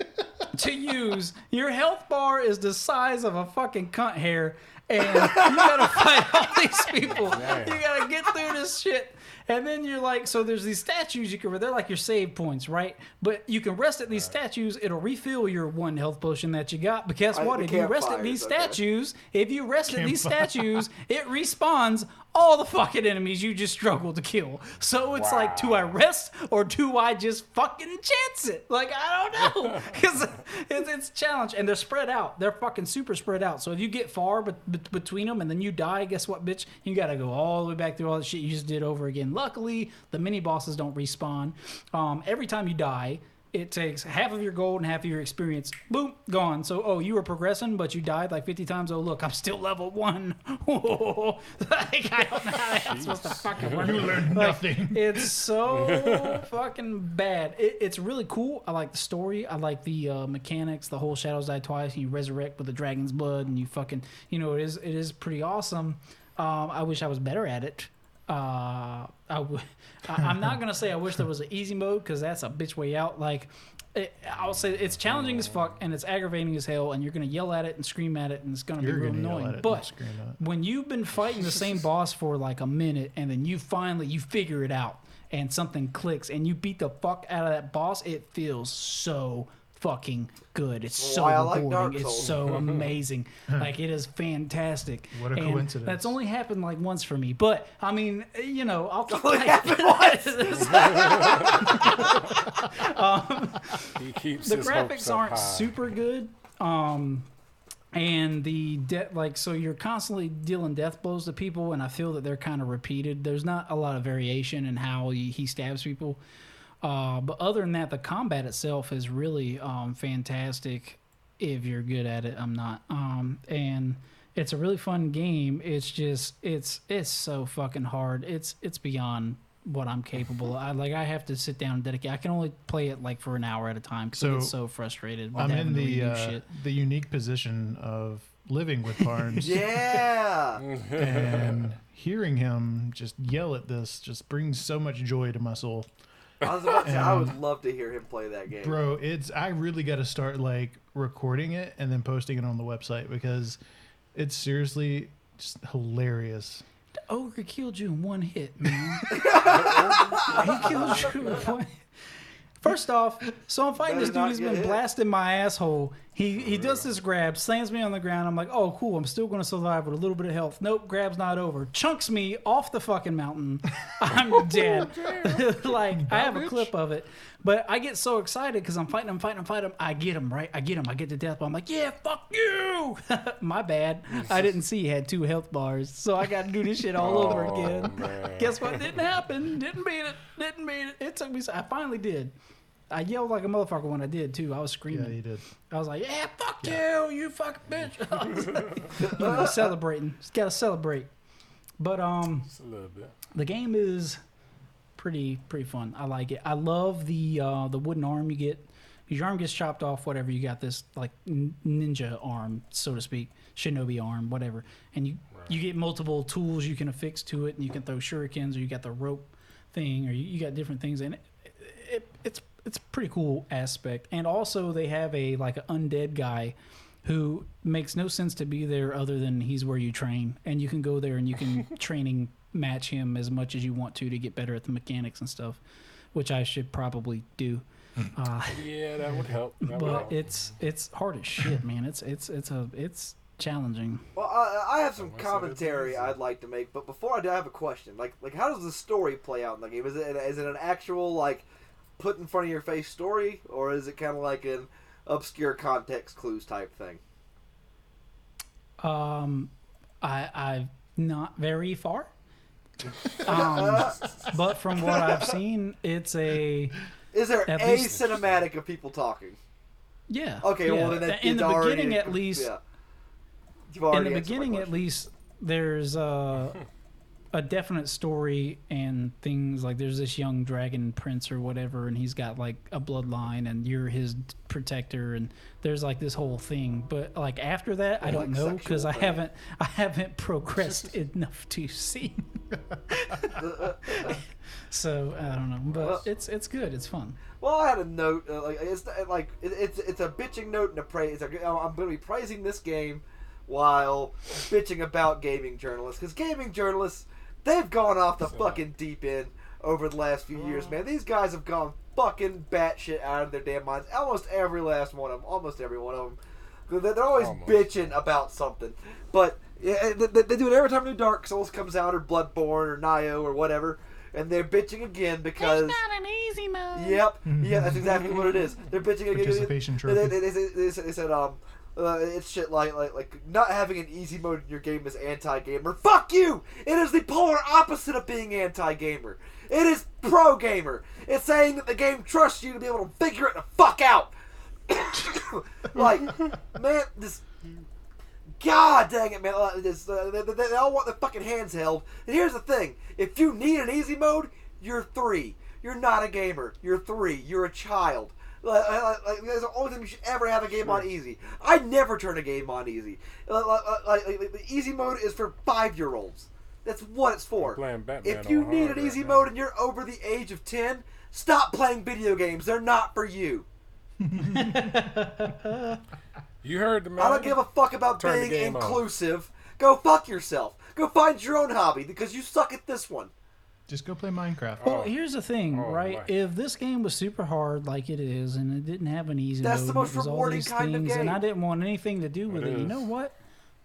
to use. Your health bar is the size of a fucking cunt hair, and you gotta fight all these people. You gotta get through this shit. And then you're like, so there's these statues you can, they're like your save points, right? But you can rest at these statues, it'll refill your one health potion that you got. But guess what? If you rest at these okay. statues, if you rest at these Campfire. statues, it respawns all the fucking enemies you just struggled to kill. So it's like, do I rest or do I just fucking chance it? Like, I don't know. Because it's, it's a challenge. And they're spread out. They're fucking super spread out. So if you get far bet bet- between them and then you die, guess what, bitch? You got to go all the way back through all the shit you just did over again. Luckily, the mini bosses don't respawn. Um, every time you die, it takes half of your gold and half of your experience. Boom, gone. So, oh, you were progressing, but you died like 50 times. Oh, look, I'm still level one. like, I don't know how that's supposed to fucking work. You learned Like, nothing. It's so fucking bad. It, it's really cool. I like the story. I like the uh, mechanics. The whole Shadows Die Twice. And you resurrect with the dragon's blood, and you fucking, you know, it is it is pretty awesome. Um, I wish I was better at it. Uh, I w- I, I'm not gonna say I wish there was an easy mode because that's a bitch way out. Like, it, I'll say it's challenging as fuck and it's aggravating as hell, and you're gonna yell at it and scream at it, and it's gonna You're be real gonna yell annoying. it and but scream at it. when you've been fighting the same boss for like a minute and then you finally you figure it out and something clicks and you beat the fuck out of that boss it feels so fucking good it's so Why I like rewarding Dark it's so amazing like it is fantastic What a And coincidence. that's only happened like once for me but i mean you know i'll keep Only like, happened um, He keeps the his hopes graphics up aren't high. super good. Um, and the de- like, so you're constantly dealing death blows to people, and I feel that they're kind of repeated. There's not a lot of variation in how he, he stabs people. Uh, but other than that, the combat itself is really um, fantastic. If you're good at it, I'm not. Um, and it's a really fun game. It's just it's it's so fucking hard. It's it's beyond what I'm capable. of. I like I have to sit down and dedicate. I can only play it like for an hour at a time because I So, get so frustrated. With I'm in the uh, shit. the unique position of living with Barnes. Yeah. and hearing him just yell at this just brings so much joy to my soul. I was about to say, I would love to hear him play that game. Bro, it's I really got to start like recording it and then posting it on the website because it's seriously just hilarious. The ogre killed you in one hit, man. he killed you in one. First off, so I'm fighting this dude. He's been hit. blasting my asshole. He he does this grab, slams me on the ground. I'm like, oh cool, I'm still gonna survive with a little bit of health. Nope, grab's not over. Chunks me off the fucking mountain. I'm oh, dead. like I have a clip of it, but I get so excited because I'm fighting him, fighting him, fighting him. I get him right. I get him. I get to death. But I'm like, yeah, fuck you. my bad. I didn't see he had two health bars, so I got to do this shit all over Oh, again. man. Guess what? Didn't happen. Didn't beat it. Didn't beat it. It took me. So I finally did. I yelled like a motherfucker when I did too. I was screaming. Yeah, screaming. you did. I was like, "Yeah, fuck you, you fucking bitch!" you know, celebrating. Just gotta celebrate. But um, Just a little bit. the game is pretty pretty fun. I like it. I love the uh, the wooden arm you get. Your arm gets chopped off, whatever. You got this like ninja arm, so to speak, shinobi arm, whatever. And you you get multiple tools you can affix to it, and you can throw shurikens, or you got the rope thing, or you, you got different things. And it, it, it's it's a pretty cool aspect. And also they have a like an undead guy who makes no sense to be there other than he's where you train and you can go there and you can training match him as much as you want to to get better at the mechanics and stuff which i should probably do uh, Yeah, that would help. That would but help. it's it's hard as shit man it's it's it's a it's challenging Well, I, I have some Someone said it's commentary. I'd like to make, but before I do, I have a question. Like, like how does the story play out in the game? Is it is it an actual like put in front of your face story, or is it kind of like an obscure context clues type thing? um i i not very far um but from what i've seen it's a Is there At a least- cinematic of people talking? yeah Okay, yeah. well then that, in the already beginning at least Yeah. In the beginning at least there's uh, a definite story and things like there's this young dragon prince or whatever and he's got like a bloodline and you're his protector and there's like this whole thing but like after that i don't know because i haven't i haven't progressed enough to see so i don't know but Well- it's it's good it's fun Well, I had a note. Uh, like it's uh, like it, it's it's a bitching note and a praise. Like, I'm going to be praising this game while bitching about gaming journalists because gaming journalists they've gone off the fucking deep end over the last few years, man. These guys have gone fucking batshit out of their damn minds. Almost every last one of them. Almost every one of them. They're they're always Almost. bitching about something, but yeah, they, they- they do it every time New Dark Souls comes out or Bloodborne or Nioh or whatever, and they're bitching again because. It's not an easy mode Yep. Yeah, that's exactly what it is. They're bitching again. Participation They, trophy. they, they, they, they they said, um, uh, it's shit like, like like not having an easy mode in your game is anti-gamer. Fuck you! It is the polar opposite of being anti-gamer. It is pro-gamer. It's saying that the game trusts you to be able to figure it the fuck out. like, man, this. God dang it, man! Uh, This, uh, they, they, they all want their fucking hands held. And here's the thing: if you need an easy mode, you're three. You're not a gamer. You're three. You're a child. Like, like, like, that's the only time you should ever have a game on easy. I never turn a game on easy. Like, like, like, like, the easy mode is for five year olds. That's what it's for. If you need an easy now. mode and you're over the age of ten, stop playing video games. They're not for you. You heard the man. I don't give a fuck about Turn being game on. inclusive. Go fuck yourself. Go find your own hobby because you suck at this one. Just go play Minecraft. Well, Oh. here's the thing, Oh, right? my. If this game was super hard like it is, and it didn't have an easy That's mode, the and most it was all rewarding these kind of things, and I didn't want anything to do with It it, you is. know what?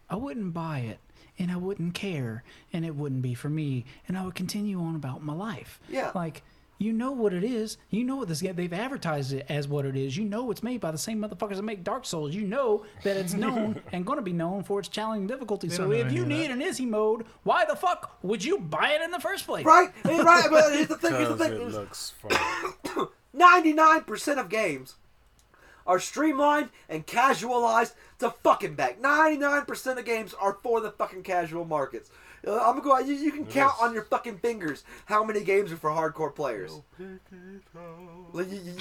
I wouldn't buy it, and I wouldn't care, and it wouldn't be for me, and I would continue on about my life. Yeah. Like, You know what it is. You know what this game. They've advertised it as what it is. You know it's made by the same motherfuckers that make Dark Souls. You know that it's known and going to be known for its challenging difficulty. So don't know if any you of need that. an easy mode, why the fuck would you buy it in the first place? Right, right. But here's the thing. Here's the Because thing. looks fun. Ninety-nine percent of games are streamlined and casualized to fucking back. Ninety-nine percent of games are for the fucking casual markets. Uh, I'm gonna go. You, you can count is. on your fucking fingers how many games are for hardcore players. You, you,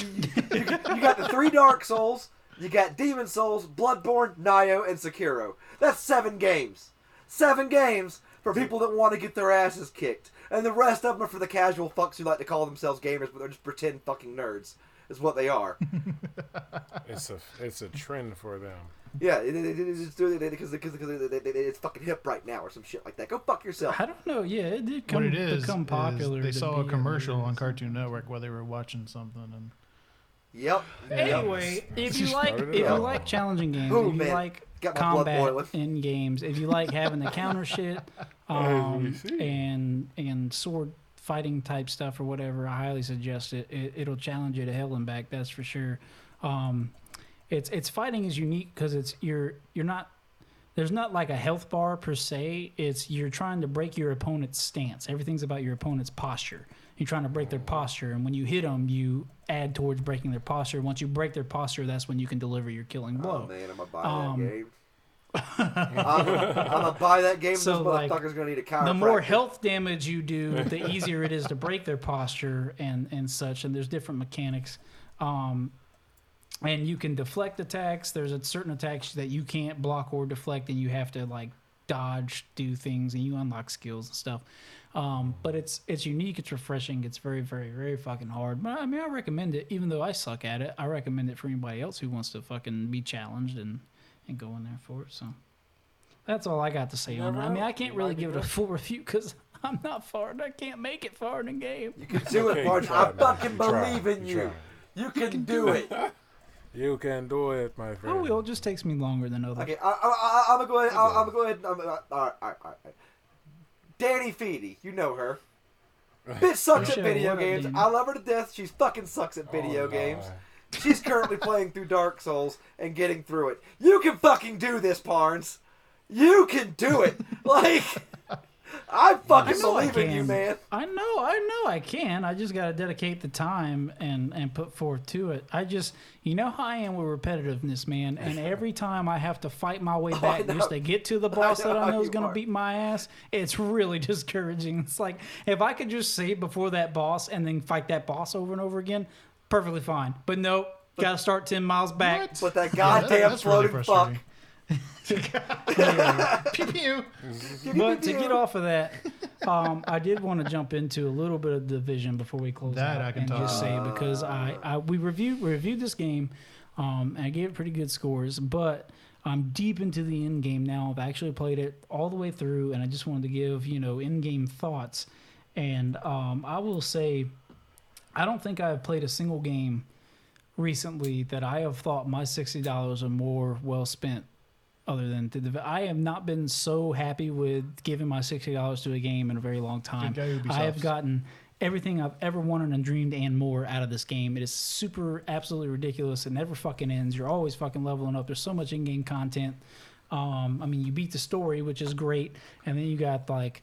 you, got the three Dark Souls. You got Demon Souls, Bloodborne, Nioh, and Sekiro. That's seven games. Seven games for people that want to get their asses kicked. And the rest of them are for the casual fucks who like to call themselves gamers, but they're just pretend fucking nerds. Is what they are. It's a it's a trend for them. yeah, it, it, it, it's doing it because because it's fucking hip right now or some shit like that. Go fuck yourself. I don't know. Yeah, it did What come, it is, become is popular. they saw a commercial on. Cartoon Network while they were watching something, and Yep. Anyway, if you like if you like challenging games, Ooh, if you man. like Got combat in games, if you like having the counter shit, um, and and sword fighting type stuff or whatever, I highly suggest it. it. It'll challenge you to hell and back. That's for sure. Um, it's it's fighting is unique because it's you're you're not there's not like a health bar per se. It's you're trying to break your opponent's stance. Everything's about your opponent's posture. You're trying to break their posture, and when you hit them, you add towards breaking their posture. Once you break their posture, that's when you can deliver your killing blow. Oh man, I'm gonna buy Um, that game. I'm, gonna, I'm gonna buy that game. So, this like, motherfucker's gonna need a chiropractor. the more health damage you do, the easier it is to break their posture and and such. And there's different mechanics. Um, and you can deflect attacks. There's a certain attacks that you can't block or deflect, and you have to like dodge, do things, and you unlock skills and stuff. Um, but it's it's unique. It's refreshing. It's very very very fucking hard. But I mean, I recommend it. Even though I suck at it, I recommend it for anybody else who wants to fucking be challenged and and go in there for it. So. That's all I got to say on it. I mean, I can't really give it a full review because I'm not far and I can't make it far in the game. You can do it, you Martin. I fucking believe in You you. tried. Can do it. You can do it, my friend. Oh, well, it just takes me longer than others. Okay, I, I, I, I'm gonna go ahead. I, I'm gonna go ahead. And, I'm, uh, all right, all right, all right, all right. Danny Feedy, you know her. Bitch sucks at video games. I love her to death. She's fucking sucks at video Oh, games. She's currently playing through Dark Souls and getting through it. You can fucking do this, Parnes. You can do it. Like, I fucking I know I believe in you, man. I know, I know I can. I just got to dedicate the time and and put forth to it. I just, you know how I am with repetitiveness, man. And every time I have to fight my way back know. just to get to the boss know that I know is going to are. beat my ass, it's really discouraging. It's like if I could just save before that boss and then fight that boss over and over again, perfectly fine. But nope, got to start ten miles back. What? But that Yeah, goddamn that- that's really floating fuck. frustrating. Pew pew. But to get off of that, um, I did want to jump into a little bit of division before we close That out I can and talk just say because I, I we reviewed we reviewed this game, um, and I gave it pretty good scores, but I'm deep into the end game now. I've actually played it all the way through, and I just wanted to give you know in game thoughts, and um, I will say, I don't think I've played a single game recently that I have thought my sixty dollars or more well spent other than to the, I have not been so happy with giving my sixty dollars to a game in a very long time. I have gotten everything I've ever wanted and dreamed and more out of this game. It is super, absolutely ridiculous. It never fucking ends. You're always fucking leveling up. There's so much in-game content. Um, I mean, you beat the story, which is great, and then you got like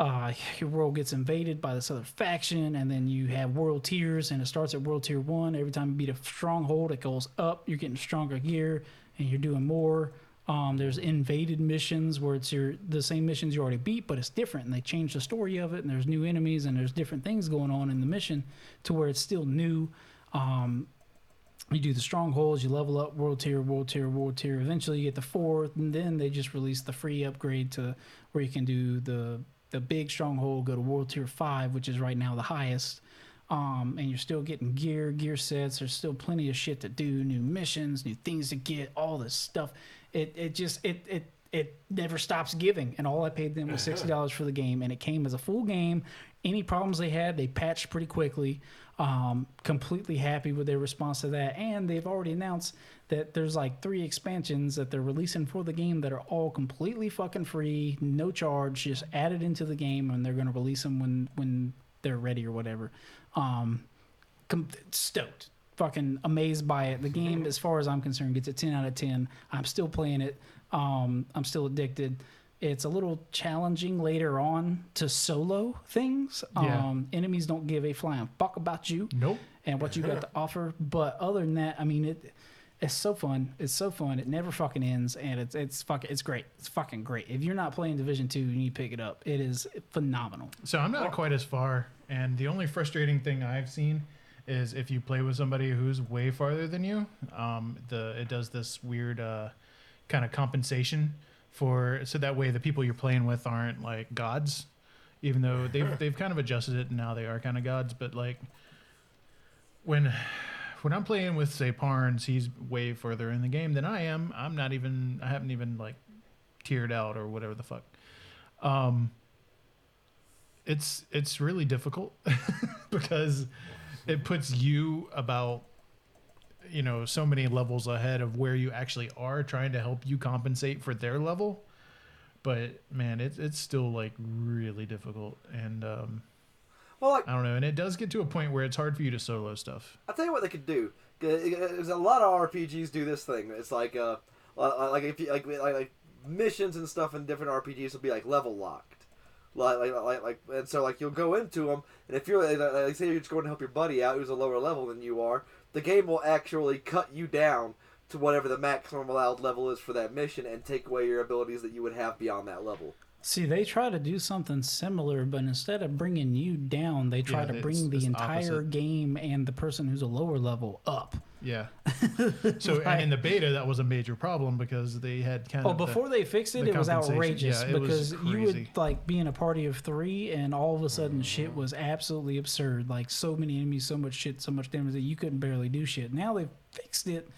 uh, your world gets invaded by this other faction, and then you have world tiers, and it starts at world tier one. Every time you beat a stronghold, it goes up. You're getting stronger gear, and you're doing more. Um, there's invaded missions where it's your the same missions you already beat, but it's different, and they change the story of it, and there's new enemies, and there's different things going on in the mission to where it's still new. Um, you do the strongholds, you level up world tier, world tier, world tier. Eventually, you get the fourth, and then they just release the free upgrade to where you can do the the big stronghold, go to world tier five, which is right now the highest. Um, and you're still getting gear, gear sets. There's still plenty of shit to do, new missions, new things to get, all this stuff. It it just it it it never stops giving. And all I paid them was sixty dollars for the game, and it came as a full game. Any problems they had, they patched pretty quickly. Um, completely happy with their response to that, and they've already announced that there's like three expansions that they're releasing for the game that are all completely fucking free, no charge, just added into the game, and they're going to release them when when they're ready or whatever. Um, com- stoked, fucking amazed by it. The game, as far as I'm concerned, gets a 10 out of 10. I'm still playing it. Um, I'm still addicted. It's a little challenging later on to solo things. Yeah. Um, enemies don't give a flying fuck about you Nope. and what you got to offer. But other than that, I mean, it it's so fun. It's so fun. It never fucking ends, and it's it's fucking it's great. It's fucking great. If you're not playing Division Two, you need to pick it up. It is phenomenal. So I'm not quite as far, and the only frustrating thing I've seen is if you play with somebody who's way farther than you, um, the it does this weird uh, kind of compensation for so that way the people you're playing with aren't like gods, even though they've they've kind of adjusted it and now they are kind of gods, but like when when I'm playing with say Parnes, he's way further in the game than I am. I'm not even I haven't even like tiered out or whatever the fuck. Um, it's it's really difficult because it puts you about you know so many levels ahead of where you actually are trying to help you compensate for their level but man it's it's still like really difficult and um Well, like i don't know and it does get to a point where it's hard for you to solo stuff I'll tell you what they could do. There's a lot of RPGs do this thing. It's like uh, like if you like like, like missions and stuff in different RPGs will be like level locked. Like, like, like, like, and so like you'll go into them, and if you're like say you're just going to help your buddy out who's a lower level than you are, the game will actually cut you down to whatever the maximum allowed level is for that mission, and take away your abilities that you would have beyond that level. See, they try to do something similar, but instead of bringing you down, they try Yeah, to bring the entire opposite. game and the person who's a lower level up. yeah so and in the beta that was a major problem because they had kind Oh, of the- before they fixed it, the it was outrageous Yeah, it was because you would crazy. like be in a party of three, and all of a sudden shit was absolutely absurd. Like so many enemies, so much shit, so much damage that you couldn't barely do shit. Now they've fixed it,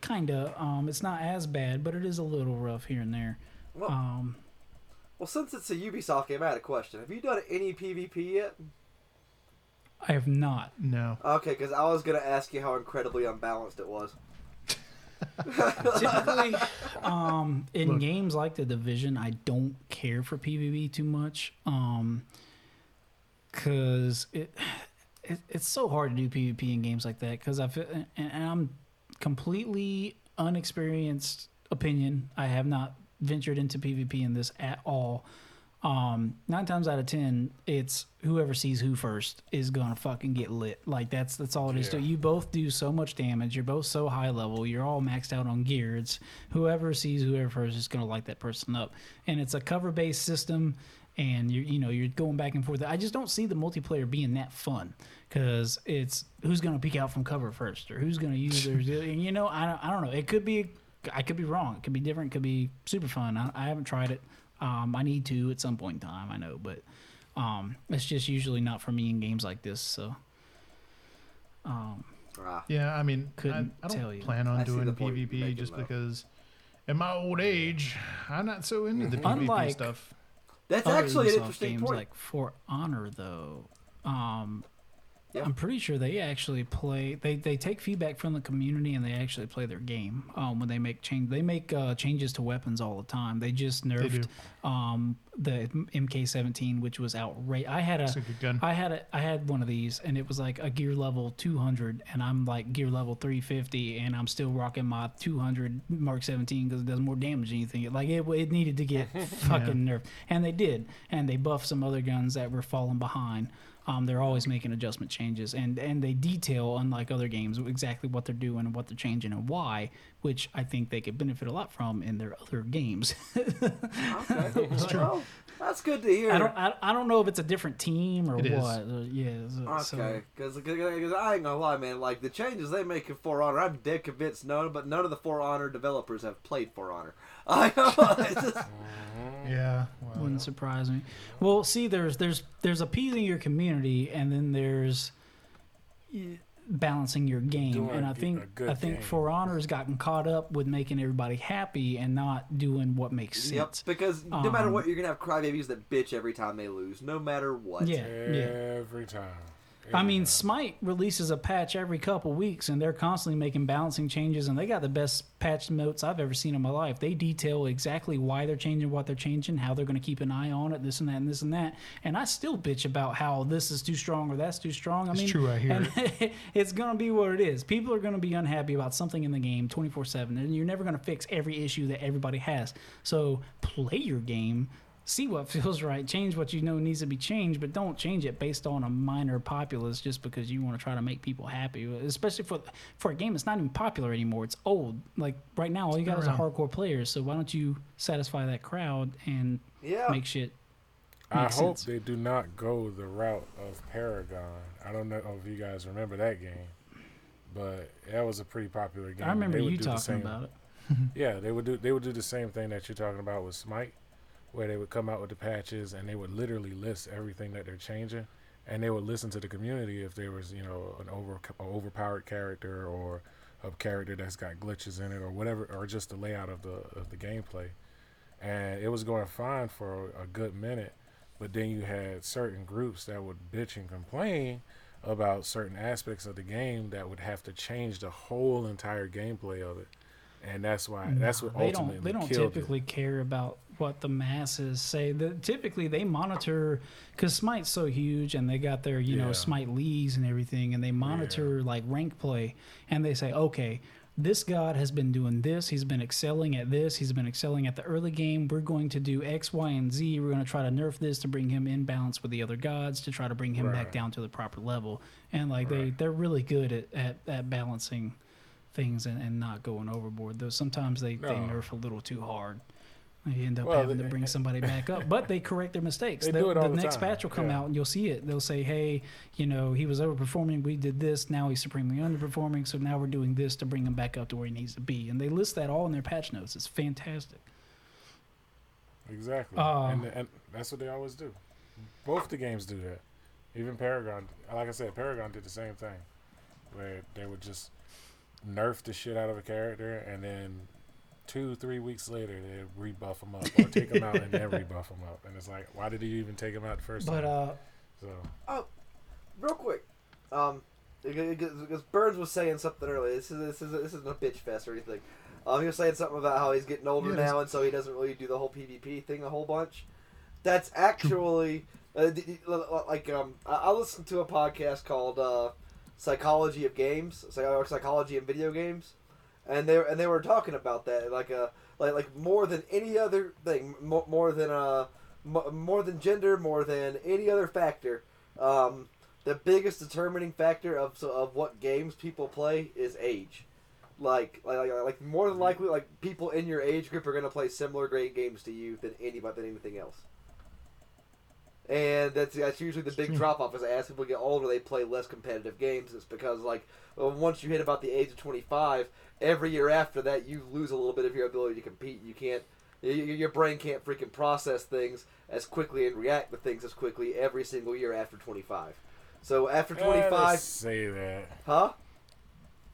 kinda. Um, it's not as bad, but it is a little rough here and there. Well, Um, well, since it's a Ubisoft game, I had a question. Have you done any PvP yet? I have not. no Okay, because I was gonna ask you how incredibly unbalanced it was. Typically, um, in Look. games like the Division, I don't care for PvP too much. Um, cause it, it it's so hard to do PvP in games like that. Cause I feel, and, and I'm completely unexperienced opinion. I have not ventured into PvP in this at all. Um, nine times out of ten, it's whoever sees who first is gonna fucking get lit. Like that's that's all it is. Yeah. To you both do so much damage. You're both so high level. You're all maxed out on gear. It's whoever sees whoever first is gonna light that person up. And it's a cover based system. And you you know you're going back and forth. I just don't see the multiplayer being that fun because it's who's gonna peek out from cover first or who's gonna use their. and you know I don't, I don't know. It could be I could be wrong. It could be different. It could be super fun. I, I haven't tried it. Um, I need to at some point in time. I know, but um, it's just usually not for me in games like this. So, um, Ah, Yeah, I mean, I, Couldn't I don't tell you. plan on I doing the PvP just though. because, in my old age, I'm not so into the PvP Unlike- stuff. that's other actually an interesting games point. like For Honor, though. Um, Yeah. I'm pretty sure they actually play. They, they take feedback from the community and they actually play their game. Um, when they make change, they make uh, changes to weapons all the time. They just nerfed um, the MK17, which was outrageous. I had a, a good gun. I had a, I had one of these, and it was like a gear level 200, and I'm like gear level 350, and I'm still rocking my 200 Mark 17 because it does more damage than anything. Like it, it needed to get fucking nerfed, and they did, and they buffed some other guns that were falling behind. Um, they're always making adjustment changes, and and they detail, unlike other games, exactly what they're doing and what they're changing and why, which I think they could benefit a lot from in their other games. Okay, well, that's good to hear. I don't, I, I don't know if it's a different team or It is. what. Uh, yeah. so- so- Okay, because I ain't gonna lie, man. Like the changes they make in For Honor, I'm dead convinced none, but none of the For Honor developers have played For Honor. I just- Yeah. Well, Wouldn't surprise me. Well, see, there's there's there's appeasing your community, and then there's y- balancing your game. Doing and I think I think game. For Honor's gotten caught up with making everybody happy and not doing what makes yep. sense. Because no matter Um, what, you're gonna have crybabies that bitch every time they lose, no matter what. Yeah, yeah. Every time. I mean, Smite releases a patch every couple weeks, and they're constantly making balancing changes, and they got the best patch notes I've ever seen in my life. They detail exactly why they're changing what they're changing, how they're going to keep an eye on it, this and that, and this and that. And I still bitch about how this is too strong or that's too strong. I It's mean, true, I hear and it's going to be what it is. People are going to be unhappy about something in the game 24 7, and you're never going to fix every issue that everybody has. So play your game see what feels right, change what you know needs to be changed, but don't change it based on a minor populace just because you want to try to make people happy. Especially for for a game that's not even popular anymore. It's old. Like right now, all you got is a hardcore players. So why don't you satisfy that crowd and Yeah. make shit? I Makes hope sense. they do not go the route of Paragon. I don't know if you guys remember that game, but that was a pretty popular game. I remember you talking about it. Yeah, they would do they would do the same thing that you're talking about with Smite, where they would come out with the patches and they would literally list everything that they're changing, and they would listen to the community if there was you know an over overpowered character or a character that's got glitches in it or whatever, or just the layout of the of the gameplay, and it was going fine for a good minute, but then you had certain groups that would bitch and complain about certain aspects of the game that would have to change the whole entire gameplay of it. And that's why that's what They ultimately don't. They don't typically care about what the masses say. The, typically, they monitor because Smite's so huge, and they got their you know Smite leagues and everything, and they monitor like rank play, and they say, okay, this god has been doing this. He's been excelling at this. He's been excelling at the early game. We're going to do X, Y, and Z. We're going to try to nerf this to bring him in balance with the other gods to try to bring him back down to the proper level. And like they they're really good at at, at balancing things and, and not going overboard. Though sometimes they, they nerf a little too hard. You end up Well, having they- to bring somebody back up, but they correct their mistakes. They the do it all the the next time, patch will come yeah. out and you'll see it. They'll say, "Hey, you know, he was overperforming. We did this. Now he's supremely underperforming. So now we're doing this to bring him back up to where he needs to be." And they list that all in their patch notes. It's fantastic. exactly Uh, and, and that's what they always do both the games do that even paragon like i said paragon did the same thing where they would just nerf the shit out of a character and then two three weeks later they rebuff them up or take them out and then rebuff them up and it's like why did you even take them out the first But time uh, so oh, real quick, um, because Burns was saying something earlier. This is this is this isn't a bitch fest or anything. Um, he was saying something about how he's getting older Yeah, now, and so he doesn't really do the whole PvP thing a whole bunch. That's actually uh, d- d- like um, I, I listened to a podcast called uh, Psychology of Games, Psy- or Psychology in Video Games, and they and they were talking about that like uh like like more than any other thing, more, more than uh more than gender, more than any other factor. Um, the biggest determining factor of of what games people play is age. Like, like, like, like more than likely, like people in your age group are gonna play similar great games to you than anybody than anything else. And that's that's usually the big drop off. Is as people get older, they play less competitive games. It's because like once you hit about the age of twenty five, every year after that, you lose a little bit of your ability to compete. You can't. Your brain can't freaking process things as quickly and react to things as quickly every single year after 25. So after 25, say that huh?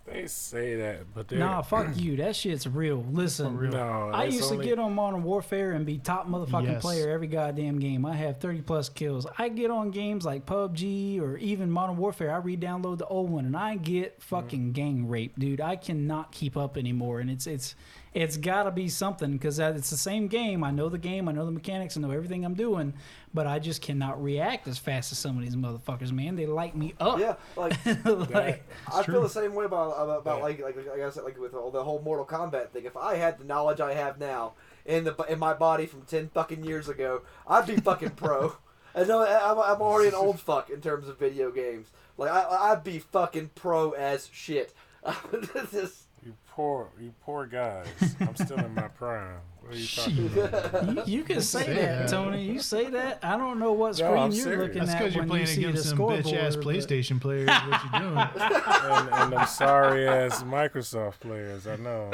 They say that but they're nah, fuck you. That shit's real. Listen, real. no I used only- to get on Modern Warfare and be top motherfucking Yes. player every goddamn game. I have 30 plus kills. I get on games like PUBG or even Modern Warfare. I re-download the old one and I get mm-hmm. fucking gang raped, dude. I cannot keep up anymore, and it's it's it's got to be something because it's the same game. I know the game, I know the mechanics, I know everything I'm doing, but I just cannot react as fast as some of these motherfuckers. Man, they light me up. Yeah, like like, I true. feel the same way about about, about Yeah. like, like like I said like with all the whole Mortal Kombat thing. If I had the knowledge I have now in the in my body from ten fucking years ago, I'd be fucking pro. I know I'm, I'm already an old fuck in terms of video games. Like I I'd be fucking pro as shit. This is- You poor, you poor guys. I'm still in my prime. What are you talking about? you, you can say Say that, that. Tony. You say that. I don't know what No, screen I'm you're serious. looking That's at because you're playing you against some bitch ass scoreboard, but- PlayStation players. What you doing? and, and them sorry ass Microsoft players. I know.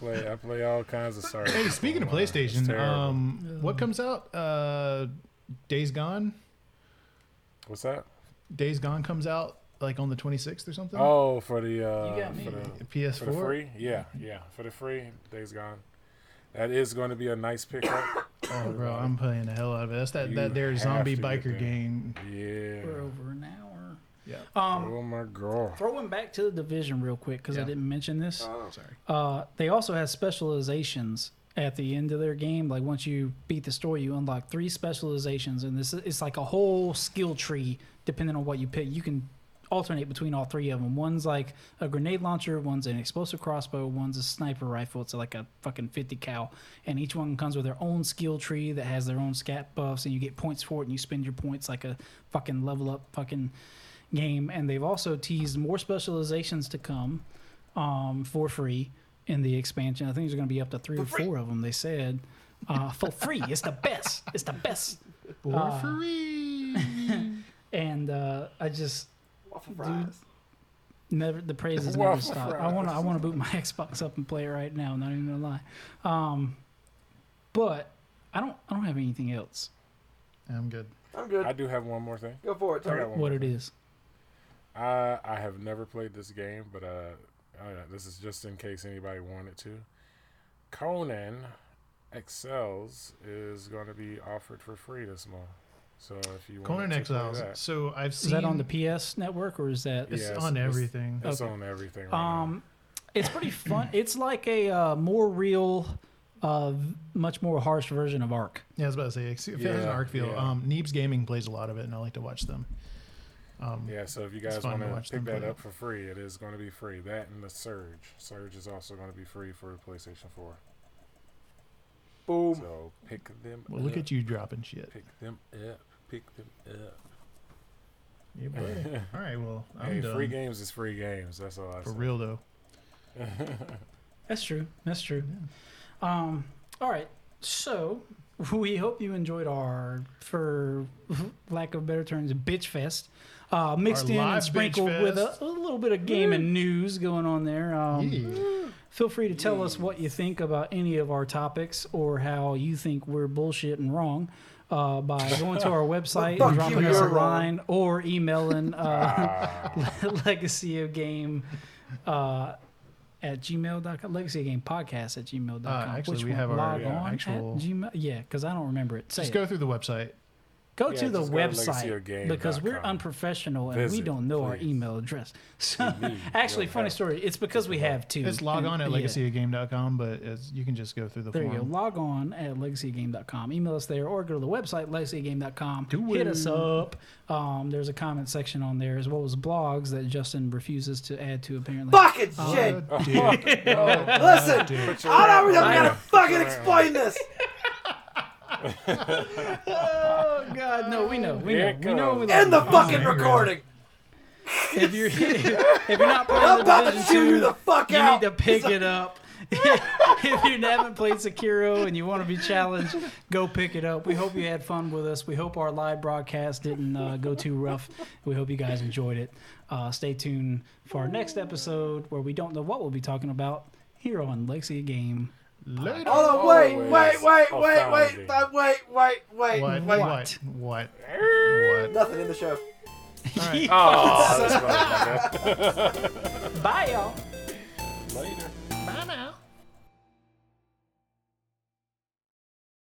play, I play all kinds of sorry. Hey, speaking of PlayStation, um, what comes out? Uh, Days Gone. what's that? Days Gone comes out like on the 26th or something. Oh, for the uh, You got me. for the PS4. for the free. Yeah, yeah, for the free. Days gone. That is going to be a nice pickup. Oh, bro, I'm playing the hell out of it. That's that You that there zombie biker game. Yeah. We're over an hour. Yeah. Um, Oh my god. throwing back to the division real quick because I didn't mention this. Oh. Sorry. Uh, they also have specializations at the end of their game. Like once you beat the story, you unlock three specializations, and this it's like a whole skill tree depending on what you pick. You can alternate between all three of them. One's like a grenade launcher, one's an explosive crossbow, one's a sniper rifle. It's like a fucking 50 cal, and each one comes with their own skill tree that has their own scat buffs, and you get points for it, and you spend your points like a fucking level up fucking game. And they've also teased more specializations to come um, for free in the expansion. I think there's going to be up to three or four of them. They said uh, for free. It's the best. It's the best. For Uh, free. And uh, I just Waffle fries. never the praises never Waffle stop. I want to I want to boot my Xbox up and play it right now. Not even gonna lie. Um, but I don't I don't have anything else. I'm good. I'm good. I do have one more thing. Go for it, I got Tony. one What more it thing. is? I I have never played this game, but uh, uh, this is just in case anybody wanted to. Conan Exiles is going to be offered for free this month. So if you Conan to play Exiles. that, So I've seen. Is that on the PS network or is that? It's Yeah, it's- on it's- everything. it's Okay. on everything. Right Um, it's pretty fun. It's like a uh, more real, uh, much more harsh version of Ark. Yeah, I was about to say, it feels an Yeah, Ark feel. yeah. Um, Neebs Gaming plays a lot of it, and I like to watch them. Um, yeah, so if you guys want to to watch pick that play. up for free, it is going to be free. That and the Surge. Surge is also going to be free for the PlayStation 4. Boom. So pick them. Up. Well, look at you dropping shit. Pick them up. Pick them up. Yeah, buddy. All right, well, I'm hey, done. free games is free games. That's all I said. For say. real though. That's true. That's true. Um, all right. So we hope you enjoyed our, for lack of better terms, bitch fest. Uh, mixed Our in and sprinkled with a, a little bit of gaming news going on there. Um, Yeah. Feel free to tell us what you think about any of our topics or how you think we're bullshit and wrong uh, by going to our website and you, dropping us a wrong. line or emailing uh, Ah, legacy of game uh, at gmail.com legacy of game podcast at gmail.com Uh, actually, Which we have our, yeah, actual- gmail yeah because i don't remember it say Just it. go through the website. Go Yeah, to the go website legacyofgame.com. because we're unprofessional and we don't know our email address so actually funny help. story it's because we have two It's log and- on at yeah. legacyofgame.com, but it's, you can just go through the There you go. Log on at legacygame.com. Email us there or go to the website, legacygame.com. Do Hit us up. Um, there's a comment section on there as well as blogs that Justin refuses to add to apparently. Fucking Oh, shit. dude. Listen. I don't even I gotta fucking explain this. Oh, God. No, we know. We Here know. We know. We End the fucking angry. recording. If you're, if you're not playing I'm the about to Division chew you 2, the fuck you out. need to pick it up. if you haven't played Sekiro and you want to be challenged, go pick it up. We hope you had fun with us. We hope our live broadcast didn't uh, go too rough. We hope you guys enjoyed it. Uh, stay tuned for our next episode where we don't know what we'll be talking about here on Lexi Game. Later. Hold on, wait, Always wait, wait, wait, wait, wait, wait, wait, wait, What? wait. What? What? What? Nothing in the show. All right. Oh, that's right. Bye, y'all. Later. Bye now.